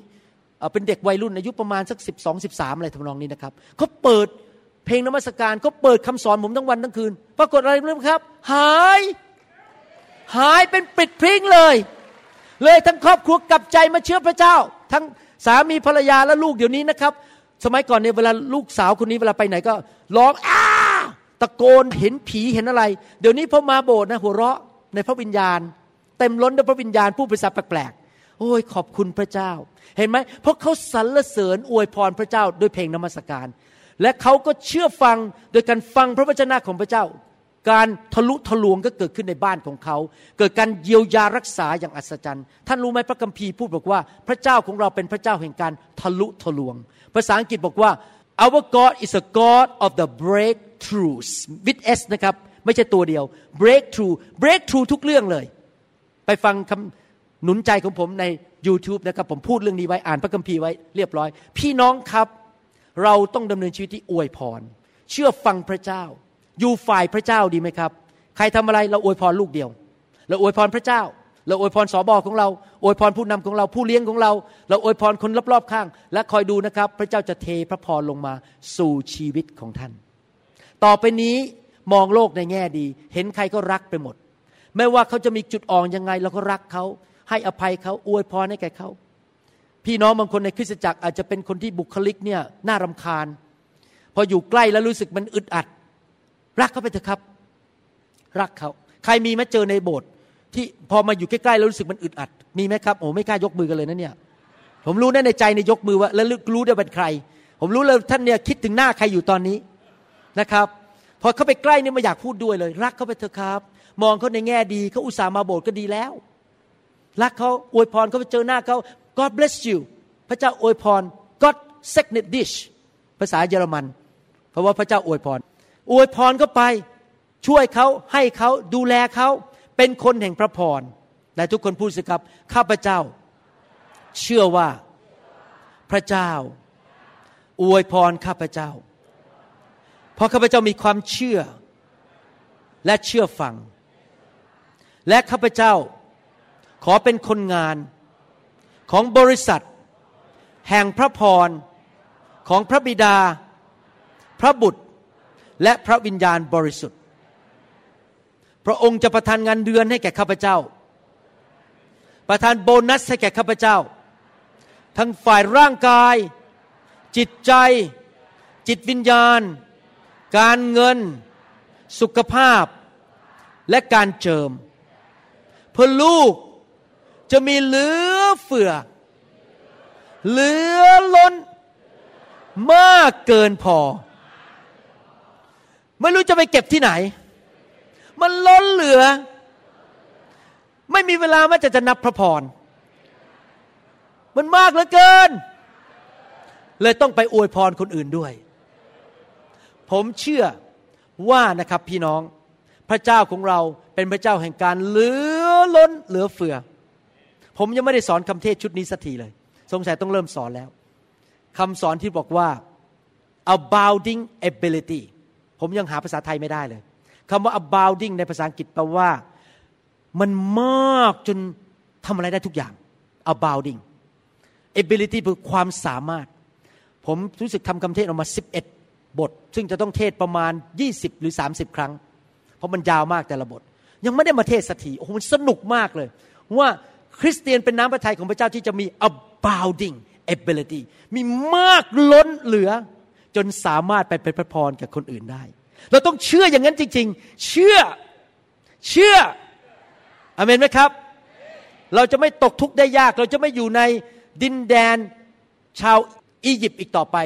S2: เป็นเด็กวัยรุ่นอายุประมาณสักสิบสองสิบสามอะไรทำนองนี้นะครับเขาเปิด เพลงนมัสการก็เปิดคำสอนผมทั้งวันทั้งคืน ปรากฏอะไรรู้ไหมครับ หาย หายเป็นปิดพริ้งเลย เลยทั้งครอบครัวกลับใจมาเชื่อพระเจ้า ทั้งสามีภรรยาและลูกเดี๋ยวนี้นะครับ สมัยก่อนเนี่ยเวลาลูกสาวคนนี้เวลาไปไหนก็ร้องอ้าตะโกนเห็นผีเห็นอะไร เดี๋ยวนี้พอมาโบสถ์นะหัวเราะในพระวิญญาณ เต็มล้นด้วยพระวิญญาณผู้ภาษาแปลกๆโอ้ยขอบคุณพระเจ้า เห็นไหมเพราะเขาสรรเสริญอวยพรพระเจ้าด้วยเพลงนมัสการ และเขาก็เชื่อฟังโดยการฟังพระวจนะของพระเจ้า การทะลุทะลวงก็เกิดขึ้นในบ้านของเขา เกิดการเยียวยารักษาอย่างอัศจรรย์ ท่านรู้ไหมพระคัมภีร์พูดบอกว่า พระเจ้าของเราเป็นพระเจ้าแห่งการทะลุทะลวง ภาษาอังกฤษบอกว่า our God is a God of the breakthroughs with s นะครับไม่ใช่ตัวเดียว breakthrough breakthrough ทุกเรื่องเลย ไปฟังคำหนุนใจของผมใน YouTube นะครับผมพูดเรื่องนี้ไว้อ่านพระคัมภีร์ไว้เรียบร้อย พี่น้องครับ เราต้องดำเนินชีวิตที่อวยพร เชื่อฟังพระเจ้า อยู่ฝ่ายพระเจ้าดีไหมครับ ใครทำอะไรเราอวยพรลูกเดียว เราอวยพรพระเจ้า เราอวยพรสอบอของเราอวยพรผู้นำของเราผู้เลี้ยงของเรา เราอวยพรคนรอบๆข้าง และคอยดูนะครับ พระเจ้าจะเทพระพรลงมาสู่ชีวิตของท่าน ต่อไปนี้มองโลกในแง่ดี เห็นใครก็รักไปหมด ไม่ว่าเขาจะมีจุดอ่อนยังไง เราก็รักเขาให้อภัยเขาอวยพรให้แก่เขา พี่น้องบางคนในคริสตจักรอาจจะเป็นคนที่บุคลิกเนี่ยน่ารำคาญ พออยู่ใกล้แล้วรู้สึกมันอึดอัด รักเขาไปเถอะครับ รักเขา ใครมีไหมเจอในโบสถ์ที่พอมาอยู่ใกล้ๆแล้วรู้สึกมันอึดอัด มีไหมครับโอ้ไม่กล้ายกมือกันเลยนะเนี่ยผมรู้แน่ในใจในยกมือว่าแล้วรู้ได้เป็นใคร ผมรู้เลยท่านเนี่ยคิดถึงหน้าใครอยู่ตอนนี้นะครับ พอเขาไปใกล้เนี่ยไม่อยากพูดด้วยเลย รักเขาไปเถอะครับ มองเขาในแง่ดีเขาอุตส่าห์มาโบสถ์ก็ดีแล้ว รักเขาอวยพรเขาไปเจอหน้าเขา God bless you พระเจ้าอวยพร God s e g n e t dish ภาษาเยอรมัน เพราะว่าพระเจ้าอวยพร อวยพรเขาไปช่วยเขาให้เขาดูแลเขาเป็นคนแห่งพระพรและทุกคนพูดสิครับ ข้าพเจ้า เชื่อว่าพระเจ้า อวยพรข้าพเจ้า เพราะข้าพเจ้ามีความเชื่อ และเชื่อฟัง และข้าพเจ้า ขอเป็นคนงาน ของบริษัท แห่งพระพร ของพระบิดา พระบุตร และพระวิญญาณบริสุทธิ์ พระองค์จะประทานงานเดือนให้แก่ข้าพเจ้า ประทานโบนัสให้แก่ข้าพเจ้า ทั้งฝ่ายร่างกาย จิตใจ จิตวิญญาณ การเงิน สุขภาพ และการเจิมเพื่อลูกจะมีเหลือ เฟือ เหลือล้น มากเกินพอ ไม่รู้จะไปเก็บที่ไหน มันล้นเหลือ ไม่มีเวลาแม้จะจะนับพระพร มันมากเหลือเกิน เลยต้องไปอวยพรคนอื่นด้วย ผมเชื่อว่านะครับพี่น้องพระเจ้าของเราเป็นพระเจ้าแห่งการเหลือล้นเหลือเฟือ ผมยังไม่ได้สอนคำเทศชุดนี้สักทีเลย สงสัยต้องเริ่มสอนแล้วคำสอนที่บอกว่า abounding ability ผมยังหาภาษาไทยไม่ได้เลยคำว่า abounding ในภาษาอังกฤษแปลว่า มันมากจนทำอะไรได้ทุกอย่าง abounding ability คือความสามารถ ผมรู้สึกทำคำเทศออกมา 11 บท ซึ่งจะต้องเทศประมาณ 20 หรือ 30 ครั้ง เพราะมันยาวมากแต่ละบท ยังไม่ได้มาเทศสักทีโอ้โหมันสนุกมากเลย ว่า คริสเตียนเป็นน้ำพระทัยของพระเจ้าที่จะมี abounding ability มีมากล้นเหลือ จนสามารถไปเป็นพระพรกับคนอื่นได้ เราต้องเชื่ออย่างนั้นจริง ๆ เชื่อเชื่ออเมนไหมครับ เราจะไม่ตกทุกข์ได้ยาก เราจะไม่อยู่ในดินแดนชาวอียิปต์อีกต่อไป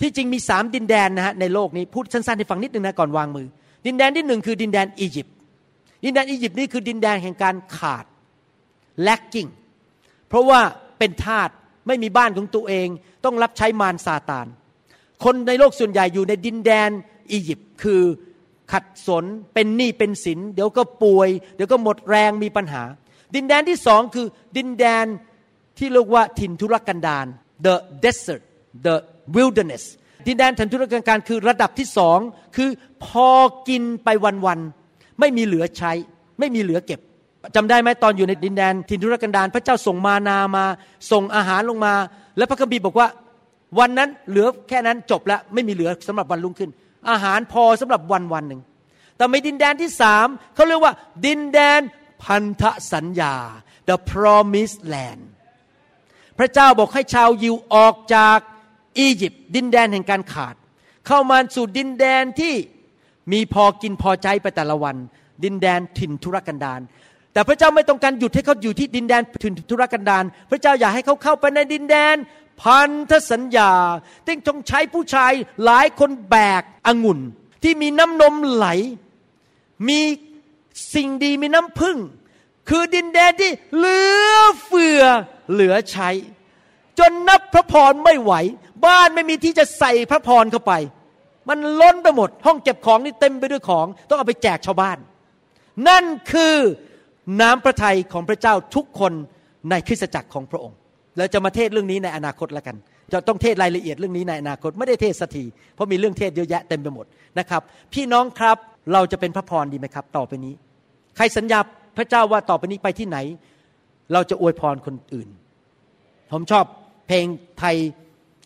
S2: ที่จริงมีสามดินแดนนะฮะในโลกนี้พูดสั้นๆให้ฟังนิดนึงนะก่อนวางมือ ดินแดนที่หนึ่งคือดินแดนอียิปต์ดินแดนอียิปต์นี่คือดินแดนแห่งการขาด lacking เพราะว่าเป็นทาสไม่มีบ้านของตัวเอง ต้องรับใช้มารซาตาน คนในโลกส่วนใหญ่อยู่ในดินแดนอียิปต์คือขัดสนเป็นหนี้เป็นสิน เดี๋ยวก็ป่วย เดี๋ยวก็หมดแรงมีปัญหา ดินแดนที่สองคือดินแดนที่เรียกว่าถิ่นทุรกันดาร the desert the wilderness ดินแดนถิ่นทุรกันดารคือระดับที่สองคือพอกินไปวันๆไม่มีเหลือใช้ ไม่มีเหลือเก็บ จำได้ไหมตอนอยู่ในดินแดนทินทุรกันดารพระเจ้าส่งมานามา ส่งอาหารลงมา แล้วพระคัมภีร์บอกว่า วันนั้นเหลือแค่นั้นจบแล้วไม่มีเหลือสำหรับวันรุ่งขึ้น อาหารพอสำหรับวันวันหนึ่งแต่ในดินแดนที่สามเขาเรียกว่า ดินแดนพันธสัญญา the promised land พระเจ้าบอกให้ชาวยิวออกจากอียิปต์ดินแดนแห่งการขาด เข้ามาสู่ดินแดนที่มีพอกินพอใจไปแต่ละวัน ดินแดนถิ่นทุรกันดาร แต่พระเจ้าไม่ต้องการหยุดให้เขาอยู่ที่ดินแดนถึงธุรกันดารพระเจ้าอยากให้เขาเข้าไปในดินแดน พันธสัญญาจึงต้องใช้ผู้ชายหลายคนแบกองุ่น ที่มีน้ำนมไหล มีสิ่งดีมีน้ำพึ่ง คือดินแดนที่เหลือเฟือเหลือใช้ จนนับพระพรไม่ไหว บ้านไม่มีที่จะใส่พระพรเข้าไป มันล้นไปหมด ห้องเก็บของนี่เต็มไปด้วยของ ต้องเอาไปแจกชาวบ้าน นั่นคือ น้ำพระทัยของพระเจ้าทุกคนในคริสตจักรของพระองค์เราจะมาเทศเรื่องนี้ในอนาคตแล้วกัน จะต้องเทศรายละเอียดเรื่องนี้ในอนาคตไม่ได้เทศสักทีเพราะมีเรื่องเทศเยอะแยะเต็มไปหมดนะครับ พี่น้องครับเราจะเป็นพระพรดีไหมครับ ต่อไปนี้ ใครสัญญาพระเจ้าว่าต่อไปนี้ไปที่ไหน เราจะอวยพรคนอื่น ผมชอบเพลงไทย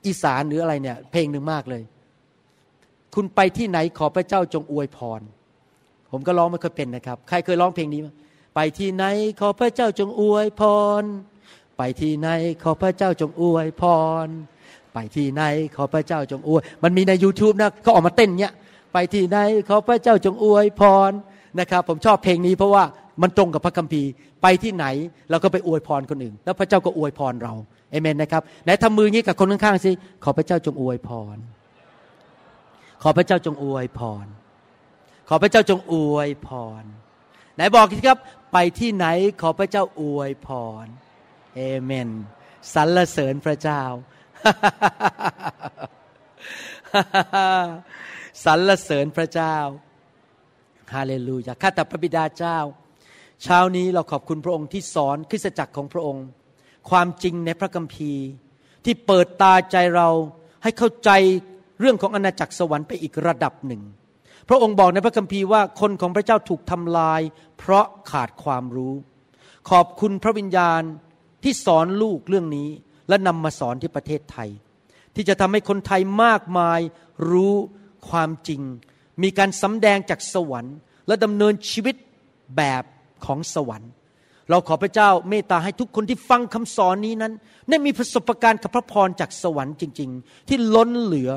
S2: อีสานหรืออะไรเนี่ย เพลงหนึ่งมากเลย คุณไปที่ไหนขอพระเจ้าจงอวยพร ผมก็ร้องไม่เคยเป็นนะครับ ใครเคยร้องเพลงนี้ไหม ไปที่ไหนขอพระเจ้าจงอวยพร ไปที่ไหนขอพระเจ้าจงอวยพร ไปที่ไหนขอพระเจ้าจงอวย มันมีใน YouTube นะเขาออกมาเต้นเนี้ยไปที่ไหนขอพระเจ้าจงอวยพรนะครับผมชอบเพลงนี้เพราะว่ามันตรงกับพระคัมภีร์ ไปที่ไหนเราก็ไปอวยพรคนอื่น แล้วพระเจ้าก็อวยพรเราเอเมนนะครับไหนทำมืองี้กับคนข้างๆสิขอพระเจ้าจงอวยพร ขอพระเจ้าจงอวยพร ขอพระเจ้าจงอวยพร ไหนบอกสิครับ ไปที่ไหนขอพระเจ้าอวยพรเอเมนสรรเสริญพระเจ้าสรรเสริญพระเจ้าฮาเลลูยาข้าแต่พระบิดาเจ้า เช้านี้เราขอบคุณพระองค์ที่สอนคริสตจักรของพระองค์ ความจริงในพระคัมภีร์ ที่เปิดตาใจเราให้เข้าใจเรื่องของอาณาจักรสวรรค์ไปอีกระดับหนึ่ง ระองค์บอกในพระคัมภีร์ว่าคนของพระเจ้าถูกทำลาย เพราะขาดความรู้ ขอบคุณพระวิญญาณที่สอนลูกเรื่องนี้ และนำมาสอนที่ประเทศไทย ที่จะทำให้คนไทยมากมายรู้ความจริง มีการสำแดงจากสวรรค์ และดำเนินชีวิตแบบของสวรรค์ เราขอพระเจ้าเมตตาให้ทุกคนที่ฟังคำสอนนี้นั้นได้มีประสบการณ์กับพระพรจากสวรรค์จริง ๆ ที่ล้นเหลือ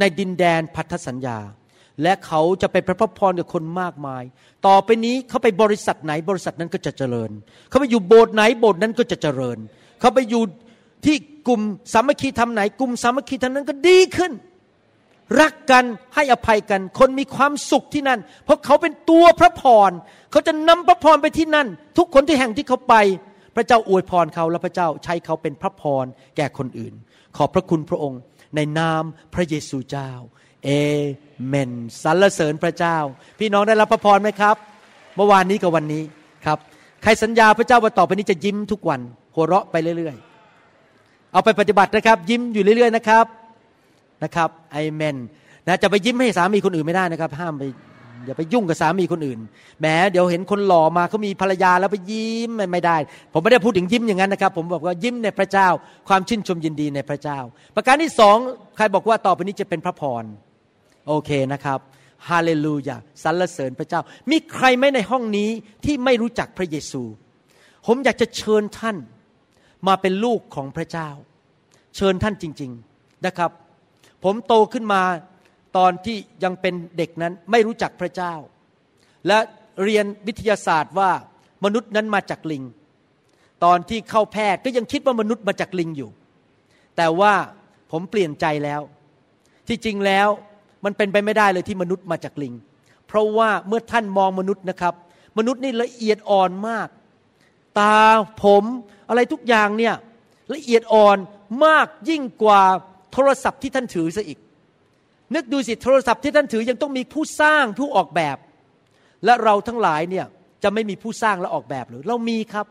S2: ในดินแดนพันธสัญญา และเขาจะเป็นพระพรกับคนมากมาย ต่อไปนี้เขาไปบริษัทไหนบริษัทนั้นก็จะเจริญ เขาไปอยู่โบสถ์ไหนโบสถ์นั้นก็จะเจริญ เขาไปอยู่ที่กลุ่มสามัคคีทำไหนกลุ่มสามัคคีทำนั้นก็ดีขึ้น รักกันให้อภัยกัน คนมีความสุขที่นั่น เพราะเขาเป็นตัวพระพรเขาจะนำพระพรไปที่นั่น ทุกคนที่แห่งที่เขาไป พระเจ้าอวยพรเขาและพระเจ้าใช้เขาเป็นพระพรแก่คนอื่น ขอบพระคุณพระองค์ในนามพระเยซูเจ้า เอเมนสรรเสริญพระเจ้า พี่น้องได้รับพระพรไหมครับ เมื่อวานนี้กับวันนี้ครับ ใครสัญญาพระเจ้าว่าต่อไปนี้จะยิ้มทุกวัน หัวเราะไปเรื่อย ๆ เอาไปปฏิบัตินะครับ ยิ้มอยู่เรื่อย ๆ นะครับนะครับไอเมนนะจะไปยิ้มให้สามีคนอื่นไม่ได้นะครับ ห้ามไปอย่าไปยุ่งกับสามีคนอื่นแหมเดี๋ยวเห็นคนหล่อมาเขามีภรรยาแล้วไปยิ้มไม่ได้ ผมไม่ได้พูดถึงยิ้มอย่างนั้นนะครับ ผมบอกว่ายิ้มในพระเจ้า ความชื่นชมยินดีในพระเจ้า ประการที่สองใครบอกว่าต่อไปนี้จะเป็นพระพร โอเคนะครับฮาเลลูยาสรรเสริญพระเจ้า มีใครไหมในห้องนี้ที่ไม่รู้จักพระเยซู ผมอยากจะเชิญท่านมาเป็นลูกของพระเจ้า เชิญท่านจริง ๆนะครับ ผมโตขึ้นมาตอนที่ยังเป็นเด็กนั้นไม่รู้จักพระเจ้า และเรียนวิทยาศาสตร์ว่ามนุษย์นั้นมาจากลิง ตอนที่เข้าแพทย์ก็ยังคิดว่ามนุษย์มาจากลิงอยู่ แต่ว่าผมเปลี่ยนใจแล้ว ที่จริงแล้ว มันเป็นไปไม่ได้เลยที่มนุษย์มาจากลิง เพราะว่าเมื่อท่านมองมนุษย์นะครับ มนุษย์นี่ละเอียดอ่อนมาก ตาผมอะไรทุกอย่างเนี่ยละเอียดอ่อนมากยิ่งกว่าโทรศัพท์ที่ท่านถือซะอีก นึกดูสิโทรศัพท์ที่ท่านถือยังต้องมีผู้สร้างผู้ออกแบบ และเราทั้งหลายเนี่ยจะไม่มีผู้สร้างและออกแบบหรือเรามีครับ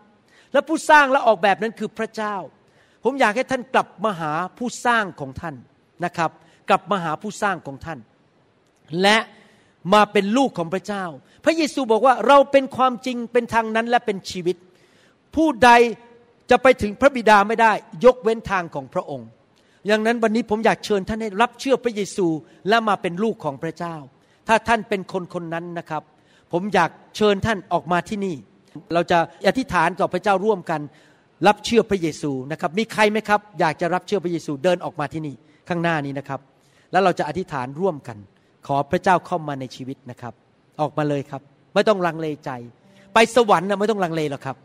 S2: และผู้สร้างและออกแบบนั้นคือพระเจ้า ผมอยากให้ท่านกลับมาหาผู้สร้างของท่านนะครับ กลับมาหาผู้สร้างของท่าน และมาเป็นลูกของพระเจ้า พระเยซูบอกว่าเราเป็นความจริงเป็นทางนั้นและเป็นชีวิต ผู้ใดจะไปถึงพระบิดาไม่ได้ ยกเว้นทางของพระองค์อย่างนั้นวันนี้ผมอยากเชิญท่านให้รับเชื่อพระเยซูและมาเป็นลูกของพระเจ้า ถ้าท่านเป็นคนคนนั้นนะครับ ผมอยากเชิญท่านออกมาที่นี่ เราจะอธิษฐานกับพระเจ้าร่วมกัน รับเชื่อพระเยซูนะครับ มีใครไหมครับ อยากจะรับเชื่อพระเยซูเดินออกมาที่นี่ข้างหน้านี้นะครับ แล้วเราจะอธิษฐานร่วมกัน ขอพระเจ้าเข้ามาในชีวิตนะครับ ออกมาเลยครับ ไม่ต้องลังเลใจ ไปสวรรค์นะไม่ต้องลังเลหรอกครับ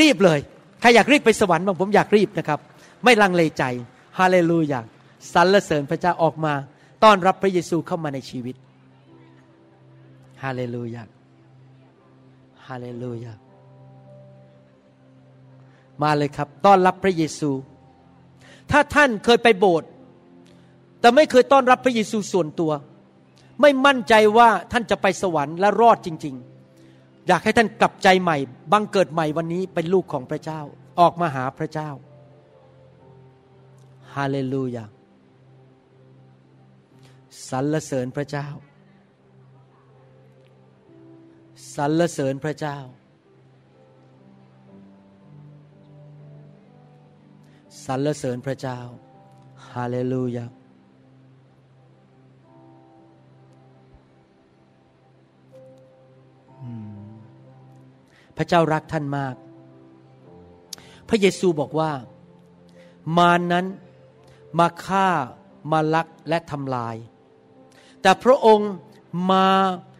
S2: รีบๆเลยใครอยากรีบไปสวรรค์บ้างผมอยากรีบนะครับ ไม่ลังเลใจฮาเลลูยาสรรเสริญพระเจ้าออกมา ต้อนรับพระเยซูเข้ามาในชีวิตฮาเลลูยาฮาเลลูยามาเลยครับ ต้อนรับพระเยซู ถ้าท่านเคยไปโบสถ์ แต่ไม่เคยต้อนรับพระเยซูส่วนตัว ไม่มั่นใจว่าท่านจะไปสวรรค์และรอดจริง ๆ อยากให้ท่านกลับใจใหม่ บังเกิดใหม่วันนี้เป็นลูกของพระเจ้า ออกมาหาพระเจ้าฮาเลลูยาสรรเสริญพระเจ้าสรรเสริญพระเจ้าสรรเสริญพระเจ้า ฮาเลลูยา พระเจ้ารักท่านมาก พระเยซูบอกว่า มารนนั้นมาฆ่ามาลักและทำลาย แต่พระองค์มา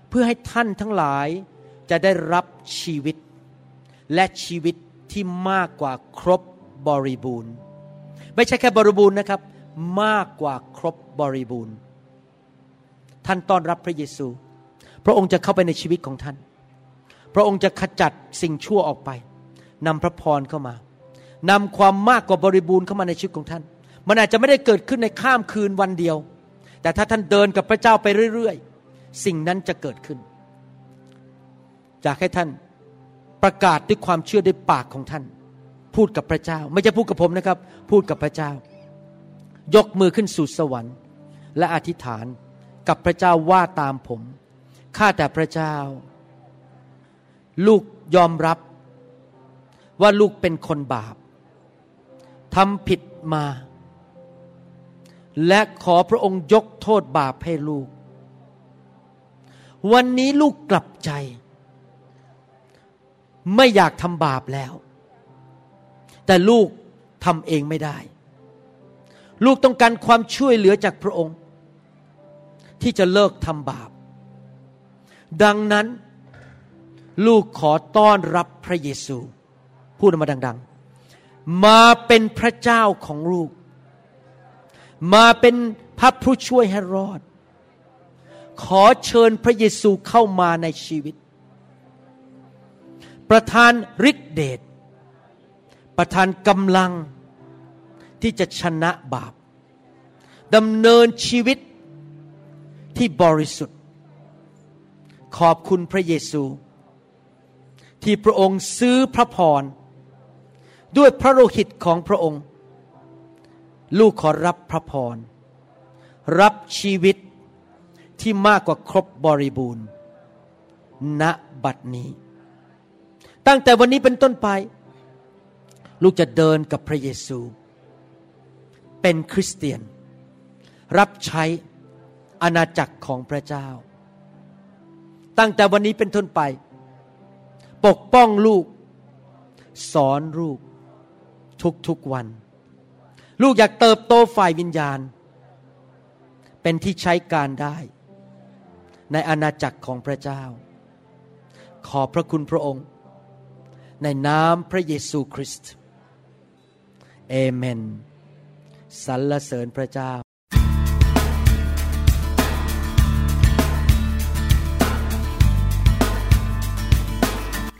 S2: เพื่อให้ท่านทั้งหลายจะได้รับชีวิต และชีวิตที่มากกว่าครบบริบูรณ์ ไม่ใช่แค่บริบูรณ์นะครับ มากกว่าครบบริบูรณ์ ท่านต้อนรับพระเยซู พระองค์จะเข้าไปในชีวิตของท่าน พระองค์จะขจัดสิ่งชั่วออกไปนำพระพรเข้ามานำความมากกว่าบริบูรณ์เข้ามาในชีวิตของท่าน มันอาจจะไม่ได้เกิดขึ้นในข้ามคืนวันเดียว แต่ถ้าท่านเดินกับพระเจ้าไปเรื่อยๆ สิ่งนั้นจะเกิดขึ้นอยากให้ท่านประกาศด้วยความเชื่อด้วยปากของท่าน พูดกับพระเจ้า ไม่ใช่พูดกับผมนะครับ พูดกับพระเจ้า ยกมือขึ้นสู่สวรรค์ และอธิษฐานกับพระเจ้าว่าตามผมข้าแต่พระเจ้า ลูกยอมรับว่าลูกเป็นคนบาปทำผิดมา และขอพระองค์ยกโทษบาปให้ลูก วันนี้ลูกกลับใจ ไม่อยากทำบาปแล้ว แต่ลูกทำเองไม่ได้ ลูกต้องการความช่วยเหลือจากพระองค์ ที่จะเลิกทำบาป ดังนั้น ลูกขอต้อนรับพระเยซู พูดออกมาดัง ๆ มาเป็นพระเจ้าของลูก มาเป็นพระผู้ช่วยให้รอด ขอเชิญพระเยซูเข้ามาในชีวิต ประทานฤทธิเดชประทานกำลังที่จะชนะบาปดำเนินชีวิตที่บริสุทธิ์ ขอบคุณพระเยซู ที่พระองค์ซื้อพระพร ด้วยพระโลหิตของพระองค์ ลูกขอรับพระพร รับชีวิตที่มากกว่าครบบริบูรณ์ ณบัดนี้ ตั้งแต่วันนี้เป็นต้นไป ลูกจะเดินกับพระเยซู เป็นคริสเตียน รับใช้อาณาจักรของพระเจ้า ตั้งแต่วันนี้เป็นต้นไป ปกป้องลูก สอนลูก ทุกๆวัน ลูกอยากเติบโตฝ่ายวิญญาณ เป็นที่ใช้การได้ ในอาณาจักรของพระเจ้า ขอบพระคุณพระองค์ ในนามพระเยซูคริสต์เอเมนสรรเสริญพระเจ้า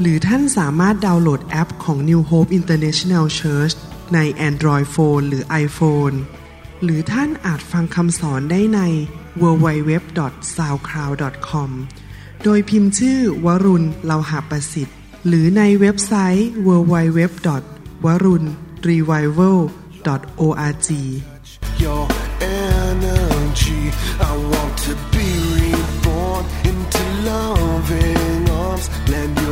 S3: หรือท่านสามารถดาวน์โหลดแอปของ New Hope International Church ใน Android Phone หรือ iPhone หรือท่านอาจฟังคำสอนได้ใน w w w s o u c l o u d c o m โดยพิมพ์ชื่อวรุณเลาหะประสิทธิ์ หรือในเว็บไซต์ www.warunrevival.org
S4: your energy. I want to be reborn into loving arms. Lend your